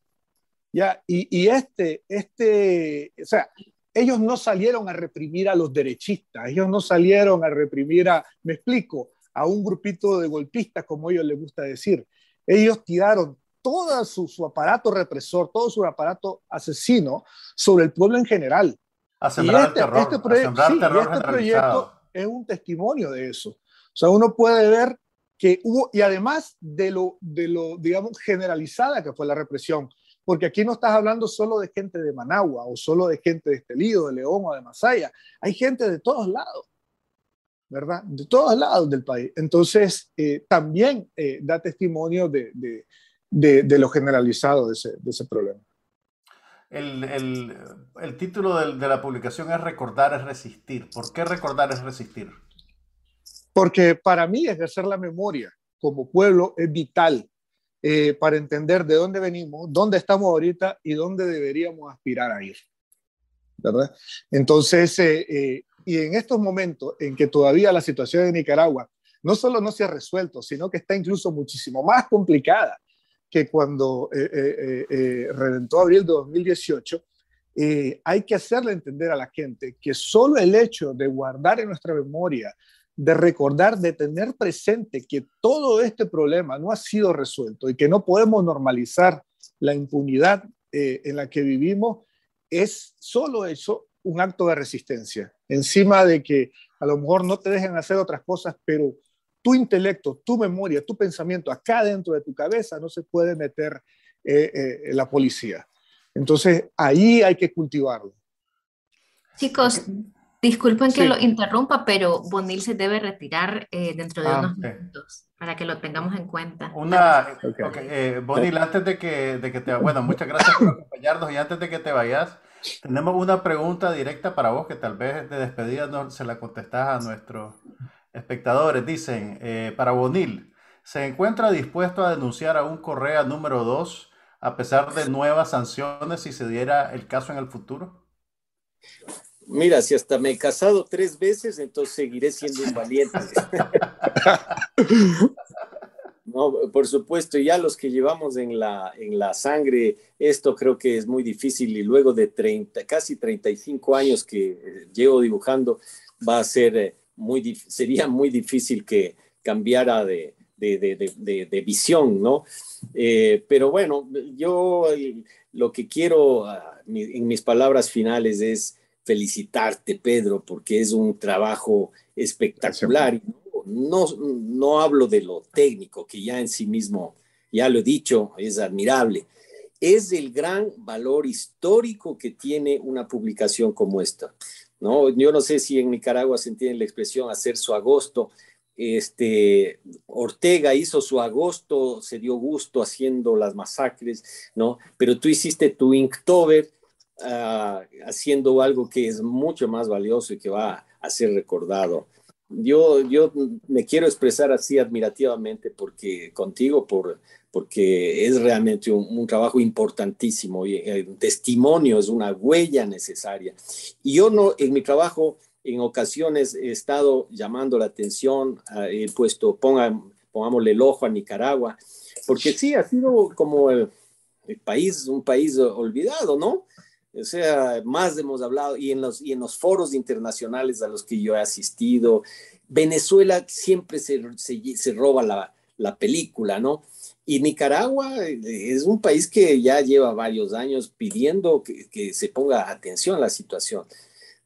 ¿ya? Y, este, este, o sea, ellos no salieron a reprimir a los derechistas, ellos no salieron a reprimir a, me explico, a un grupito de golpistas, como ellos les gusta decir. Ellos tiraron todo su, aparato represor, todo su aparato asesino sobre el pueblo en general. A sembrar este, terror, este, este proyecto es un testimonio de eso. O sea, uno puede ver que hubo, y además de lo, de lo, digamos, generalizada que fue la represión, porque aquí no estás hablando solo de gente de Managua o solo de gente de Estelío, de León o de Masaya, hay gente de todos lados, ¿verdad? De todos lados del país. Entonces, eh, también eh, da testimonio de, de, de, lo generalizado de ese, de ese problema. El, el, el título de, de la publicación es Recordar es resistir. ¿Por qué recordar es resistir? Porque para mí ejercer la memoria como pueblo es vital eh, para entender de dónde venimos, dónde estamos ahorita y dónde deberíamos aspirar a ir. ¿verdad? Entonces, eh, eh, y en estos momentos en que todavía la situación de Nicaragua no solo no se ha resuelto, sino que está incluso muchísimo más complicada que cuando reventó abril de 2018, hay que hacerle entender a la gente que solo el hecho de guardar en nuestra memoria de recordar, de tener presente que todo este problema no ha sido resuelto y que no podemos normalizar la impunidad eh, en la que vivimos, es solo eso un acto de resistencia. Encima de que a lo mejor no te dejen hacer otras cosas, pero tu intelecto, tu memoria, tu pensamiento acá dentro de tu cabeza no se puede meter eh, eh, la policía. Entonces ahí hay que cultivarlo. Chicos, Disculpen que lo interrumpa, pero Bonil se debe retirar eh, dentro de ah, unos minutos para que lo tengamos en cuenta. Una, eh, Bonil, antes de que, de que te... Bueno, muchas gracias por acompañarnos y antes de que te vayas, tenemos una pregunta directa para vos que tal vez de despedida no se la contestás a nuestros espectadores. Dicen, eh, para Bonil, ¿se encuentra dispuesto a denunciar a un Correa número 2 a pesar de nuevas sanciones si se diera el caso en el futuro? Mira, si hasta me he casado tres veces, entonces seguiré siendo un valiente. No, por supuesto, ya los que llevamos en la, en la sangre, esto creo que es muy difícil y luego de 30, casi 35 años que eh, llevo dibujando, va a ser eh, muy, sería muy difícil que cambiara de, de, visión, ¿no? Eh, pero bueno, yo lo que quiero ah, en mis palabras finales es felicitarte, Pedro, porque es un trabajo espectacular. No, no hablo de lo técnico, que ya en sí mismo, ya lo he dicho, es admirable. Es el gran valor histórico que tiene una publicación como esta. ¿No? Yo no sé si en Nicaragua se entiende la expresión hacer su agosto. Este, Ortega hizo su agosto, se dio gusto haciendo las masacres, ¿no? Pero tú hiciste tu Inktober, Ah, haciendo algo que es mucho más valioso y que va a ser recordado. Yo, yo me quiero expresar así admirativamente porque contigo, por, porque es realmente un, trabajo importantísimo y el testimonio es una huella necesaria. Y yo no, en mi trabajo en ocasiones he estado llamando la atención, he puesto, ponga, pongámosle el ojo a Nicaragua, porque sí, ha sido como el, país, un país olvidado, ¿no? O sea, más hemos hablado y en los, y en los foros internacionales a los que yo he asistido, Venezuela siempre se, se, roba la, la película, ¿no? Y Nicaragua eh, es un país que ya lleva varios años pidiendo que, que se ponga atención a la situación.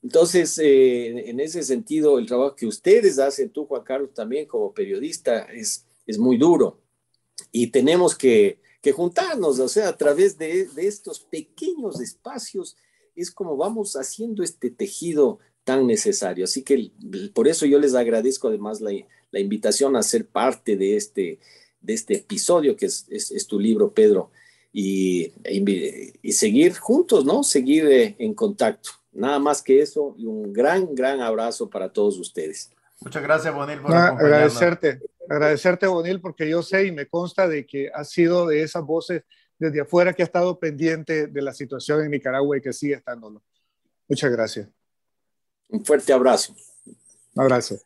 Entonces, eh, en ese sentido, el trabajo que ustedes hacen, tú, Juan Carlos, también como periodista, es, es muy duro. Y tenemos que, que juntarnos, o sea, a través de, de, estos pequeños espacios, es como vamos haciendo este tejido tan necesario. Así que por eso yo les agradezco además la, la invitación a ser parte de este, de este episodio que es, es, tu libro, Pedro, y, y, seguir juntos, ¿no? Seguir eh, en contacto. Nada más que eso y un gran, gran abrazo para todos ustedes. Muchas gracias, Bonil, por Agradecerte, agradecerte, Bonil, porque yo sé y me consta de que has sido de esas voces desde afuera que ha estado pendiente de la situación en Nicaragua y que sigue estándolo. Muchas gracias. Un fuerte abrazo. Un abrazo.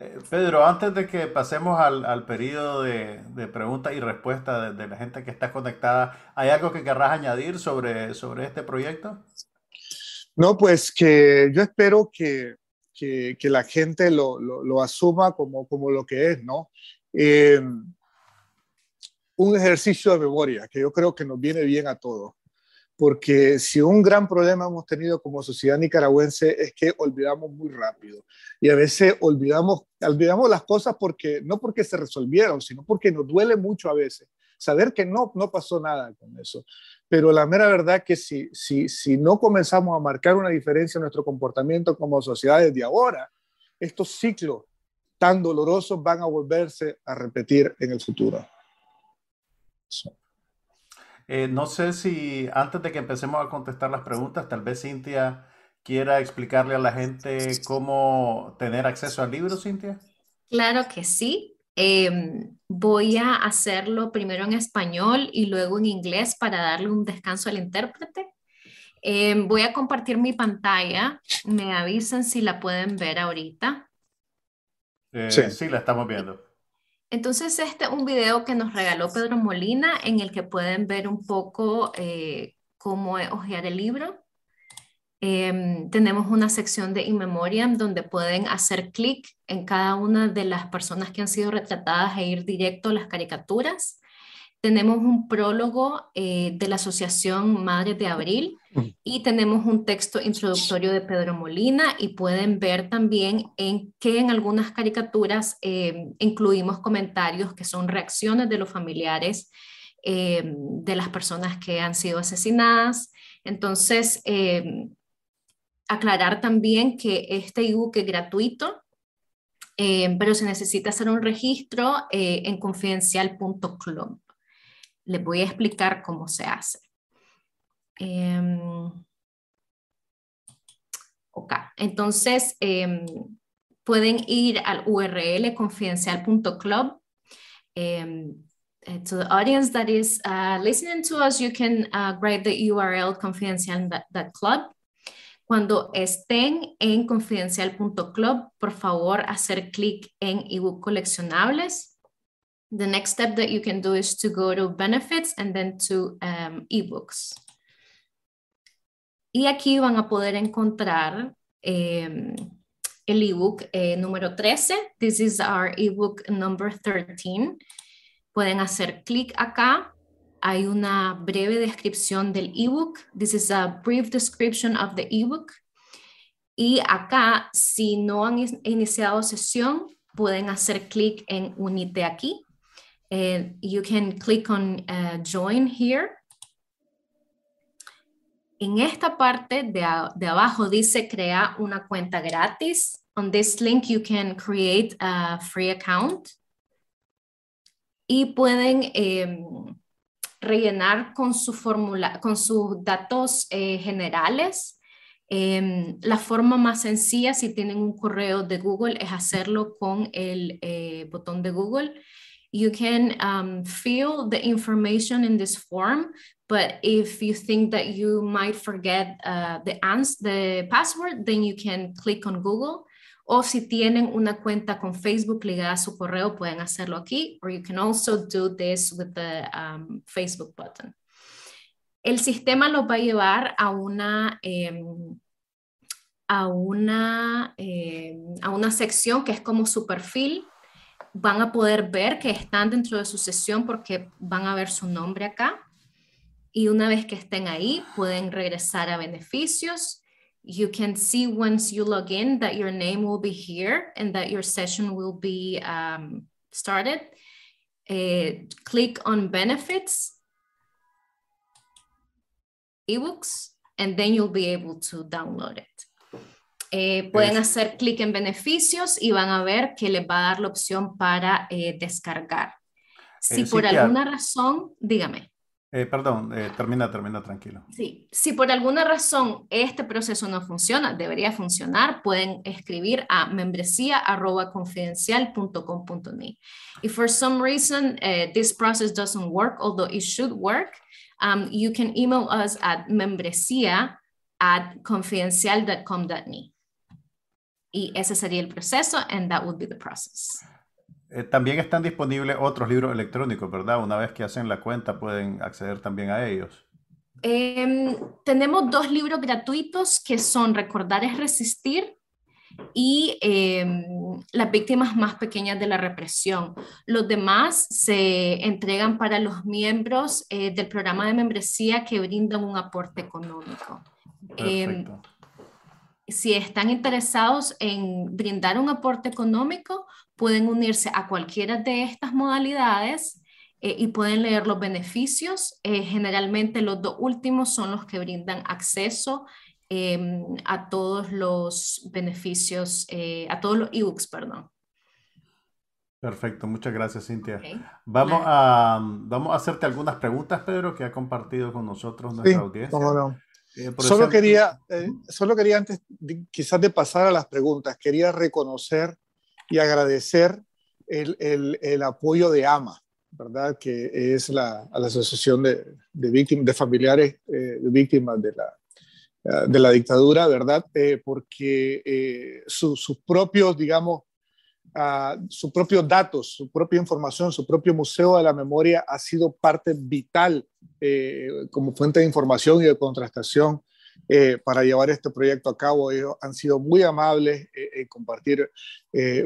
Eh, Pedro, antes de que pasemos al, al periodo de, de preguntas y respuestas de, la gente que está conectada, ¿hay algo que querrás añadir sobre, sobre este proyecto? No, pues que yo espero que, que, la gente lo, lo, lo, asuma como, como lo que es, ¿no? Eh, un ejercicio de memoria que yo creo que nos viene bien a todos. Porque si un gran problema hemos tenido como sociedad nicaragüense es que olvidamos muy rápido. Y a veces olvidamos, olvidamos las cosas porque, no porque se resolvieron, sino porque nos duele mucho a veces saber que no, no pasó nada con eso. Pero la mera verdad que si, si, si no comenzamos a marcar una diferencia en nuestro comportamiento como sociedad desde ahora, estos ciclos tan dolorosos van a volverse a repetir en el futuro. Eh, no sé si antes de que empecemos a contestar las preguntas, tal vez Cintia quiera explicarle a la gente cómo tener acceso al libro, Cintia. Claro que sí. Eh, voy a hacerlo primero en español y luego en inglés para darle un descanso al intérprete. Eh, voy a compartir mi pantalla. Me avisan si la pueden ver ahorita. Eh, sí. sí, la estamos viendo. Entonces, este es un video que nos regaló Pedro Molina en el que pueden ver un poco eh, cómo es hojear el libro. Eh, tenemos una sección de In Memoriam donde pueden hacer clic en cada una de las personas que han sido retratadas e ir directo a las caricaturas. Tenemos un prólogo eh, de la Asociación Madres de Abril y tenemos un texto introductorio de Pedro Molina y pueden ver también en que en algunas caricaturas eh, incluimos comentarios que son reacciones de los familiares eh, de las personas que han sido asesinadas. Entonces, aclarar también que este ebook es gratuito, eh, pero se necesita hacer un registro eh, en confidencial.club. Les voy a explicar cómo se hace. Eh, ok, entonces em, pueden ir al URL confidencial.club. Em, eh, to the audience that is uh, listening to us, you can uh, write the URL confidencial.club Cuando estén en confidencial.club, por favor, hacer clic en ebook coleccionables. The next step that you can do is to go to benefits and then to um, ebooks. Y aquí van a poder encontrar eh, el ebook eh, número 13. This is our ebook number 13. Pueden hacer clic acá hay una breve descripción del ebook. This is a brief description of the ebook. Y acá, si no han iniciado sesión, pueden hacer clic en Unite aquí. And you can click on uh, Join here. En esta parte de, de abajo dice crear una cuenta gratis. On this link, you can create a free account. Y pueden eh, rellenar con su fórmula, con sus datos eh, generales. Eh, la forma más sencilla, si tienen un correo de Google, es hacerlo con el eh, botón de Google. You can um, fill the information in this form, but if you think that you might forget uh, the, ans the password, then you can click on Google. O si tienen una cuenta con Facebook ligada a su correo, pueden hacerlo aquí. Or you can also do this with the um, Facebook button. El sistema los va a llevar a una... Eh, a una, eh, a una sección que es como su perfil. Van a poder ver que están dentro de su sesión porque van a ver su nombre acá. Y una vez que estén ahí, pueden regresar a beneficios. You can see once you log in that your name will be here and that your session will be um, started. Uh, click on benefits, ebooks, and then you'll be able to download it. Eh, pueden hacer clic en beneficios y van a ver que les va a dar la opción para eh, descargar. Si por alguna razón, dígame. Eh, perdón, termina, termina tranquilo. Sí, si por alguna razón este proceso no funciona, debería funcionar, pueden escribir a membresía.confidencial.com.ni. If for some reason this process doesn't work, although it should work, um, you can email us at membresía at confidencial.com.ni. Y ese sería el proceso, and that would be the process. Eh, también están disponibles otros libros electrónicos, ¿verdad? Una vez que hacen la cuenta pueden acceder también a ellos. Em, tenemos dos libros gratuitos que son Recordar es Resistir y em, Las víctimas más pequeñas de la represión. Los demás se entregan para los miembros eh, del programa de membresía que brindan un aporte económico. Em, Perfecto si están interesados en brindar un aporte económico, pueden unirse a cualquiera de estas modalidades eh, y pueden leer los beneficios. Eh, generalmente los dos últimos son los que brindan acceso em, a todos los beneficios, eh, a todos los ebooks, perdón. Perfecto, muchas gracias Cintia. Vamos, a, vamos a hacerte algunas preguntas, Pedro, que ha compartido con nosotros nuestra audiencia. Eh, solo, quería, eh, solo quería, antes quizás de pasar a las preguntas, quería reconocer y agradecer el, el, el apoyo de AMA, ¿verdad? Que es la, la Asociación de, de, víctimas, de Familiares eh, de Víctimas de la, de la Dictadura, ¿verdad? porque sus propios, digamos, sus propios datos, su propia información, su propio museo de la memoria ha sido parte vital eh, como fuente de información y de contrastación eh, para llevar este proyecto a cabo. Ellos han sido muy amables eh, en compartir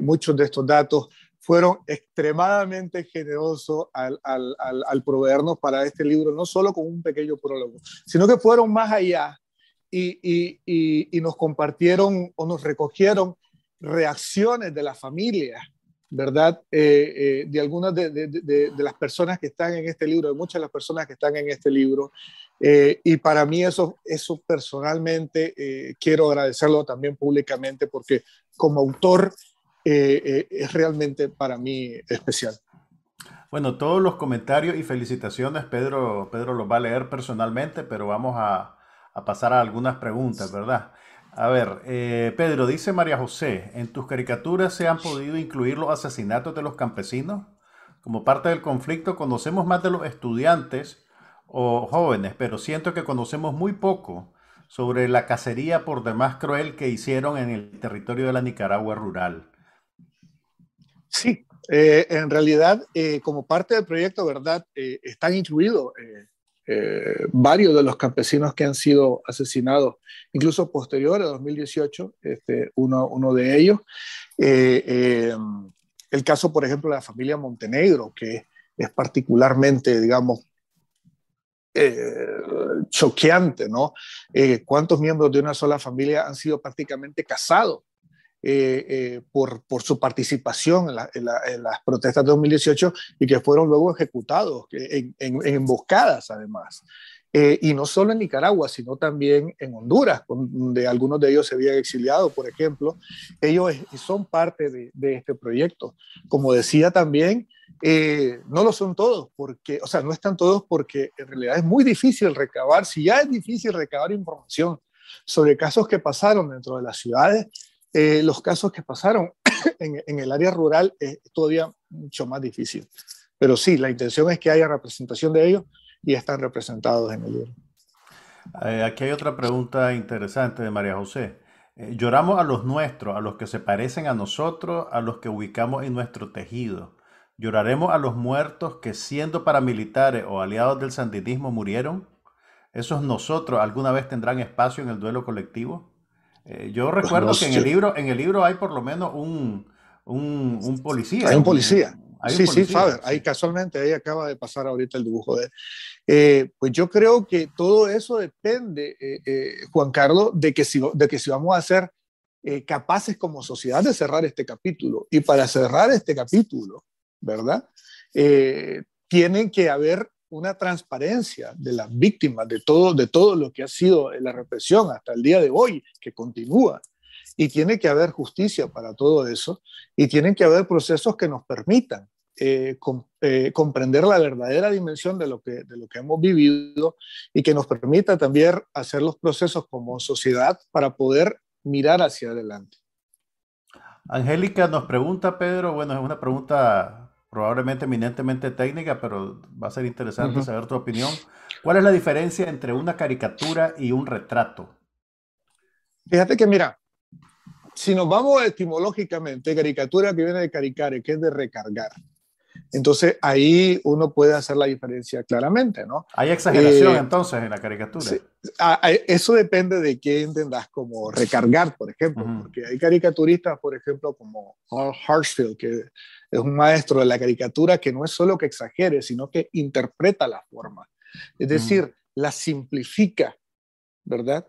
muchos de estos datos. Fueron extremadamente generosos al, al, proveernos para este libro, no solo con un pequeño prólogo, sino que fueron más allá y nos compartieron o nos recogieron reacciones de la familia, ¿verdad? Eh, eh, de algunas de, las personas que están en este libro, de muchas de las personas que están en este libro. Eh, y para mí eso, eso personalmente quiero agradecerlo también públicamente porque como autor es realmente para mí especial. Bueno, todos los comentarios y felicitaciones, Pedro, Pedro los va a leer personalmente, pero vamos a, a pasar a algunas preguntas, ¿verdad? A ver, eh, Pedro, dice María José, ¿en tus caricaturas se han podido incluir los asesinatos de los campesinos? Como parte del conflicto conocemos más de los estudiantes o jóvenes, pero siento que conocemos muy poco sobre la cacería por demás cruel que hicieron en el territorio de la Nicaragua rural. Sí, eh, en realidad, eh, como parte del proyecto, ¿verdad? están incluidos eh, varios de los campesinos que han sido asesinados, incluso posterior a 2018, este, uno, uno de ellos. Eh, eh, el caso, por ejemplo, de la familia Montenegro, que es particularmente, digamos, choqueante, ¿no? ¿Cuántos miembros de una sola familia han sido prácticamente casados eh, eh, por, por, su participación en, las protestas de 2018 y que fueron luego ejecutados en, en, emboscadas además. Eh, y no solo en Nicaragua, sino también en Honduras, donde algunos de ellos se habían exiliado, por ejemplo. Ellos son parte de, de este proyecto. Como decía también, no lo son todos, porque, o sea, no están todos porque en realidad es muy difícil recabar, si ya es difícil recabar información sobre casos que pasaron dentro de las ciudades, eh, los casos que pasaron en, el área rural es todavía mucho más difícil. Pero sí, la intención es que haya representación de ellos y están representados en el libro. Eh, aquí hay otra pregunta interesante de María José. Eh, lloramos a los nuestros, a los que se parecen a nosotros, a los que ubicamos en nuestro tejido. Lloraremos a los muertos que siendo paramilitares o aliados del sandinismo murieron. ¿Esos nosotros alguna vez tendrán espacio en el duelo colectivo? Eh, yo pues recuerdo que en el, libro, en el libro hay por lo menos un, un, policía. Hay un policía. sí, sí, Faber, ahí casualmente, ahí acaba de pasar ahorita el dibujo de él. Eh, pues yo creo que todo eso depende, eh, Juan Carlos, de que, si, de que si vamos a ser capaces como sociedad de cerrar este capítulo. Y para cerrar este capítulo, ¿verdad? tienen que haber una transparencia de las víctimas, de todo, de todo lo que ha sido la represión hasta el día de hoy, que continúa. Y tiene que haber justicia para todo eso y tienen que haber procesos que nos permitan eh, eh, comprender la verdadera dimensión de lo, que, de lo que hemos vivido y que nos permita también hacer los procesos como sociedad para poder mirar hacia adelante. Angélica nos pregunta, Pedro, bueno, es una pregunta probablemente eminentemente técnica, pero va a ser interesante saber tu opinión. ¿Cuál es la diferencia entre una caricatura y un retrato? Fíjate que mira, si nos vamos etimológicamente, caricatura que viene de caricare, que es de recargar. Entonces ahí uno puede hacer la diferencia claramente, ¿no? Hay exageración eh, entonces en la caricatura. eso depende de qué entendas como recargar, por ejemplo, porque hay caricaturistas, por ejemplo, como Carl Hartsfield, que es un maestro de la caricatura que no es solo que exagere, sino que interpreta la forma. Es decir, la simplifica, ¿verdad?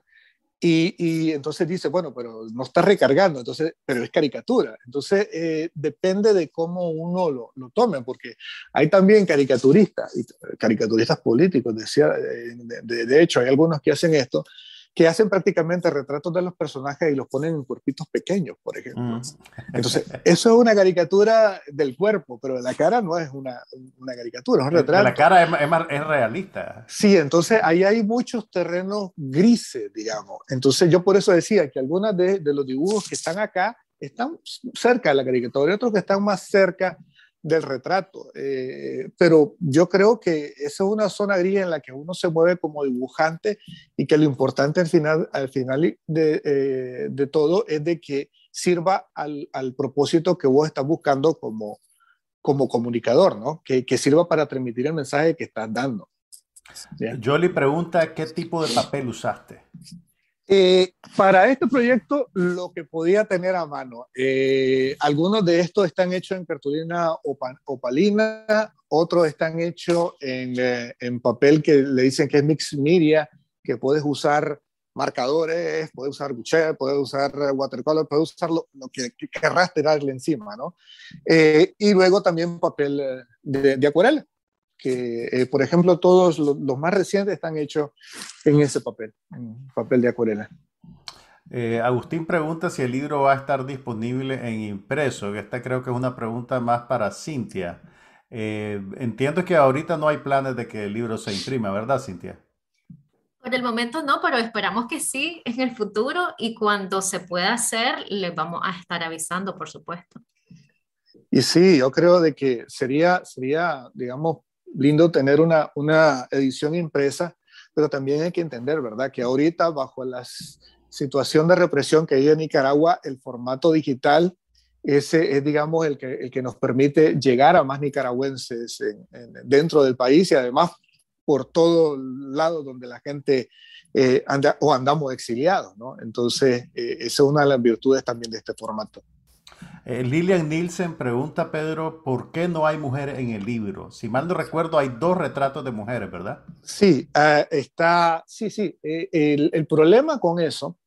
Y, entonces dice, bueno, pero no está recargando, entonces, pero es caricatura. Entonces, eh, depende de cómo uno lo, lo, tome, porque hay también caricaturistas, caricaturistas políticos, decía, eh, de, hecho, hay algunos que hacen esto, que hacen prácticamente retratos de los personajes y los ponen en cuerpitos pequeños, por ejemplo. Mm. Entonces, eso es una caricatura del cuerpo, pero de la cara no es una, una caricatura, es un retrato. La cara es, es, realista. Sí, entonces ahí hay muchos terrenos grises, digamos. Entonces, yo por eso decía que algunos de, de los dibujos que están acá están cerca de la caricatura y otros que están más cerca del retrato. Eh, pero yo creo que esa es una zona gris en la que uno se mueve como dibujante y que lo importante al final, al final de, eh, de todo es de que sirva al, al, propósito que vos estás buscando como, como comunicador, ¿no? Que, que sirva para transmitir el mensaje que estás dando. Jolie pregunta, ¿qué tipo de papel usaste? Eh, para este proyecto, lo que podía tener a mano, eh, algunos de estos están hechos en cartulina opalina, otros están hechos en, eh, en, papel que le dicen que es mix media, que puedes usar marcadores, puedes usar boucher, puedes usar watercolor, puedes usar lo, que, querrás tirarle encima, ¿no? y luego también papel de, de acuarela que, eh, por ejemplo, todos los, más recientes están hechos en ese papel, en papel de acuarela. Eh, Agustín pregunta si el libro va a estar disponible en impreso. Esta creo que es una pregunta más para Cintia. Eh, entiendo que ahorita no hay planes de que el libro se imprima, ¿verdad, Cintia? Por el momento no, pero esperamos que sí en el futuro y cuando se pueda hacer, les vamos a estar avisando, por supuesto. Y sí, yo creo de que sería, sería digamos, lindo tener una, una edición impresa, pero también hay que entender, ¿verdad? Que ahorita bajo la situación de represión que hay en Nicaragua, el formato digital ese es, digamos, el que, el que nos permite llegar a más nicaragüenses dentro del país y además por todo lado donde la gente eh, anda o andamos exiliados, ¿no? Entonces, eh, esa es una de las virtudes también de este formato. Eh, Lilian Nielsen pregunta, Pedro, ¿por qué no hay mujeres en el libro? Si mal no recuerdo, hay dos retratos de mujeres, ¿verdad? Sí, ah, está, sí, sí. Eh, el, problema con eso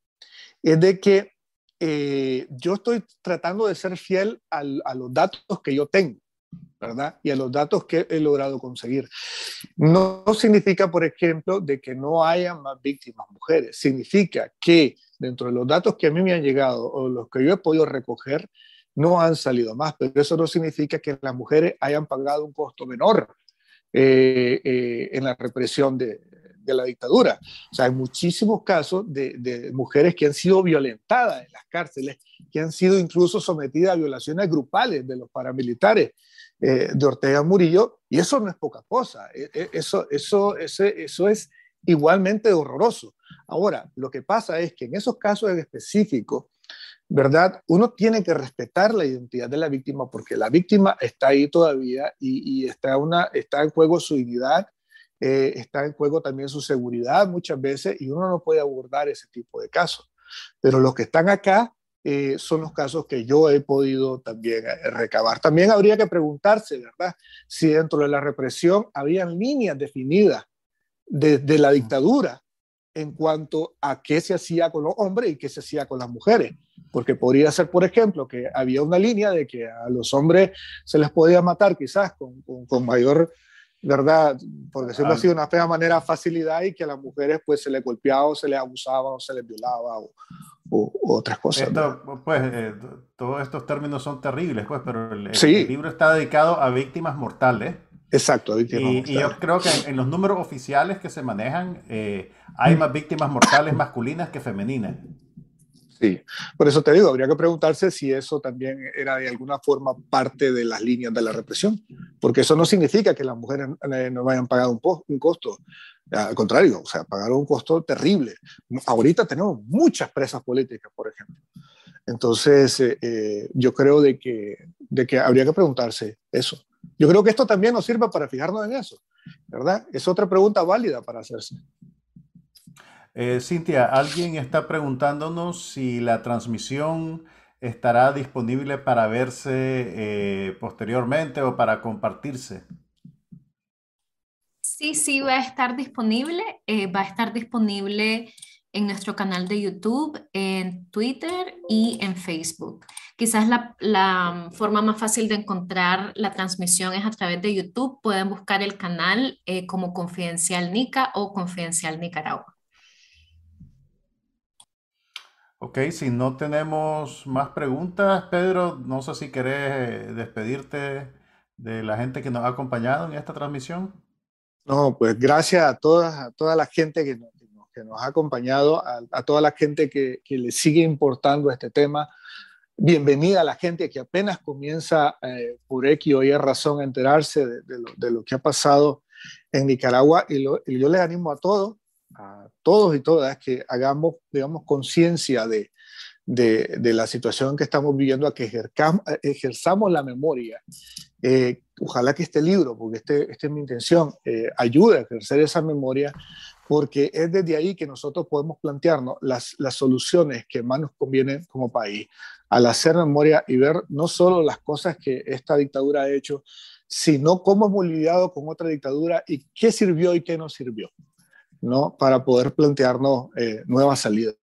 es de que eh, yo estoy tratando de ser fiel a los datos que yo tengo, ¿verdad? Y a los datos que he logrado conseguir. No significa, por ejemplo, de que no haya más víctimas mujeres. Significa que dentro de los datos que a mí me han llegado o los que yo he podido recoger, no han salido más, pero eso no significa que las mujeres hayan pagado un costo menor eh, eh, en la represión de, la dictadura. O sea, hay muchísimos casos de, mujeres que han sido violentadas en las cárceles, que han sido incluso sometidas a violaciones grupales de los paramilitares eh, de Ortega Murillo, y eso no es poca cosa, e, e, eso, eso, eso es igualmente horroroso. Ahora, lo que pasa es que en esos casos en específico, ¿verdad? Uno tiene que respetar la identidad de la víctima porque la víctima está ahí todavía y, está, una, está en juego su dignidad, eh, está en juego también su seguridad muchas veces y uno no puede abordar ese tipo de casos. Pero los que están acá eh, son los casos que yo he podido también eh, recabar. También habría que preguntarse, ¿verdad? Si dentro de la represión habían líneas definidas de, de la dictadura en cuanto a qué se hacía con los hombres y qué se hacía con las mujeres. Porque podría ser, por ejemplo, que había una línea de que a los hombres se les podía matar quizás con, con, mayor, ¿verdad? Por decirlo así, de una fea manera, facilidad y que a las mujeres pues se les golpeaba o se les abusaba o se les violaba o, otras cosas. pues eh, todos estos términos son terribles, pues, pero el, el libro está dedicado a víctimas mortales Exacto, víctimas y, y, yo creo que en, los números oficiales que se manejan eh, hay más víctimas mortales masculinas que femeninas. Sí, por eso te digo, habría que preguntarse si eso también era de alguna forma parte de las líneas de la represión, porque eso no significa que las mujeres eh, no vayan pagado un, un costo, al contrario, o sea, pagaron un costo terrible. Ahorita tenemos muchas presas políticas, por ejemplo. Entonces, eh, yo creo de que, de que habría que preguntarse eso. Yo creo que esto también nos sirve para fijarnos en eso, ¿verdad? Es otra pregunta válida para hacerse. Eh, Cintia, alguien está preguntándonos si la transmisión estará disponible para verse eh, posteriormente o para compartirse. Sí, sí, va a estar disponible. Eh, va a estar disponible en nuestro canal de YouTube, en Twitter y en Facebook. Quizás la, forma más fácil de encontrar la transmisión es a través de YouTube. Pueden buscar el canal como Confidencial Nica o Confidencial Nicaragua. Ok, si no tenemos más preguntas, Pedro, no sé si querés despedirte de la gente que nos ha acompañado en esta transmisión. No, pues gracias a toda, a toda la gente que nos, que nos ha acompañado, a, toda la gente que, que, le sigue importando este tema. Bienvenida a la gente que apenas comienza eh, por X o Y razón a enterarse de, lo, de, lo, que ha pasado en Nicaragua y, y, yo les animo a todos, a todos y todas, que hagamos, digamos, conciencia de, de, la situación que estamos viviendo, a que ejerzamos la memoria. Eh, ojalá que este libro, porque este, esta es mi intención, eh, ayude a ejercer esa memoria porque es desde ahí que nosotros podemos plantearnos las, las soluciones que más nos convienen como país, al hacer memoria y ver no solo las cosas que esta dictadura ha hecho, sino cómo hemos lidiado con otra dictadura y qué sirvió y qué no sirvió, ¿no? Para poder plantearnos eh, nuevas salidas.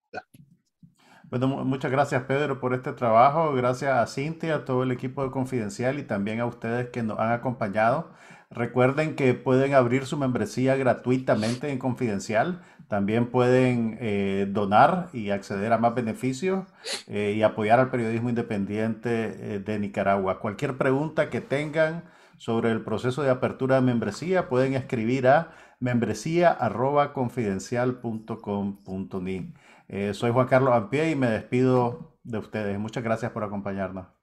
Bueno, muchas gracias Pedro por este trabajo, gracias a Cintia, a todo el equipo de Confidencial y también a ustedes que nos han acompañado. Recuerden que pueden abrir su membresía gratuitamente en Confidencial. También pueden eh, donar y acceder a más beneficios eh, y apoyar al periodismo independiente eh, de Nicaragua. Cualquier pregunta que tengan sobre el proceso de apertura de membresía pueden escribir a membresía.confidencial.com.ni. soy Juan Carlos Ampie y me despido de ustedes. Muchas gracias por acompañarnos.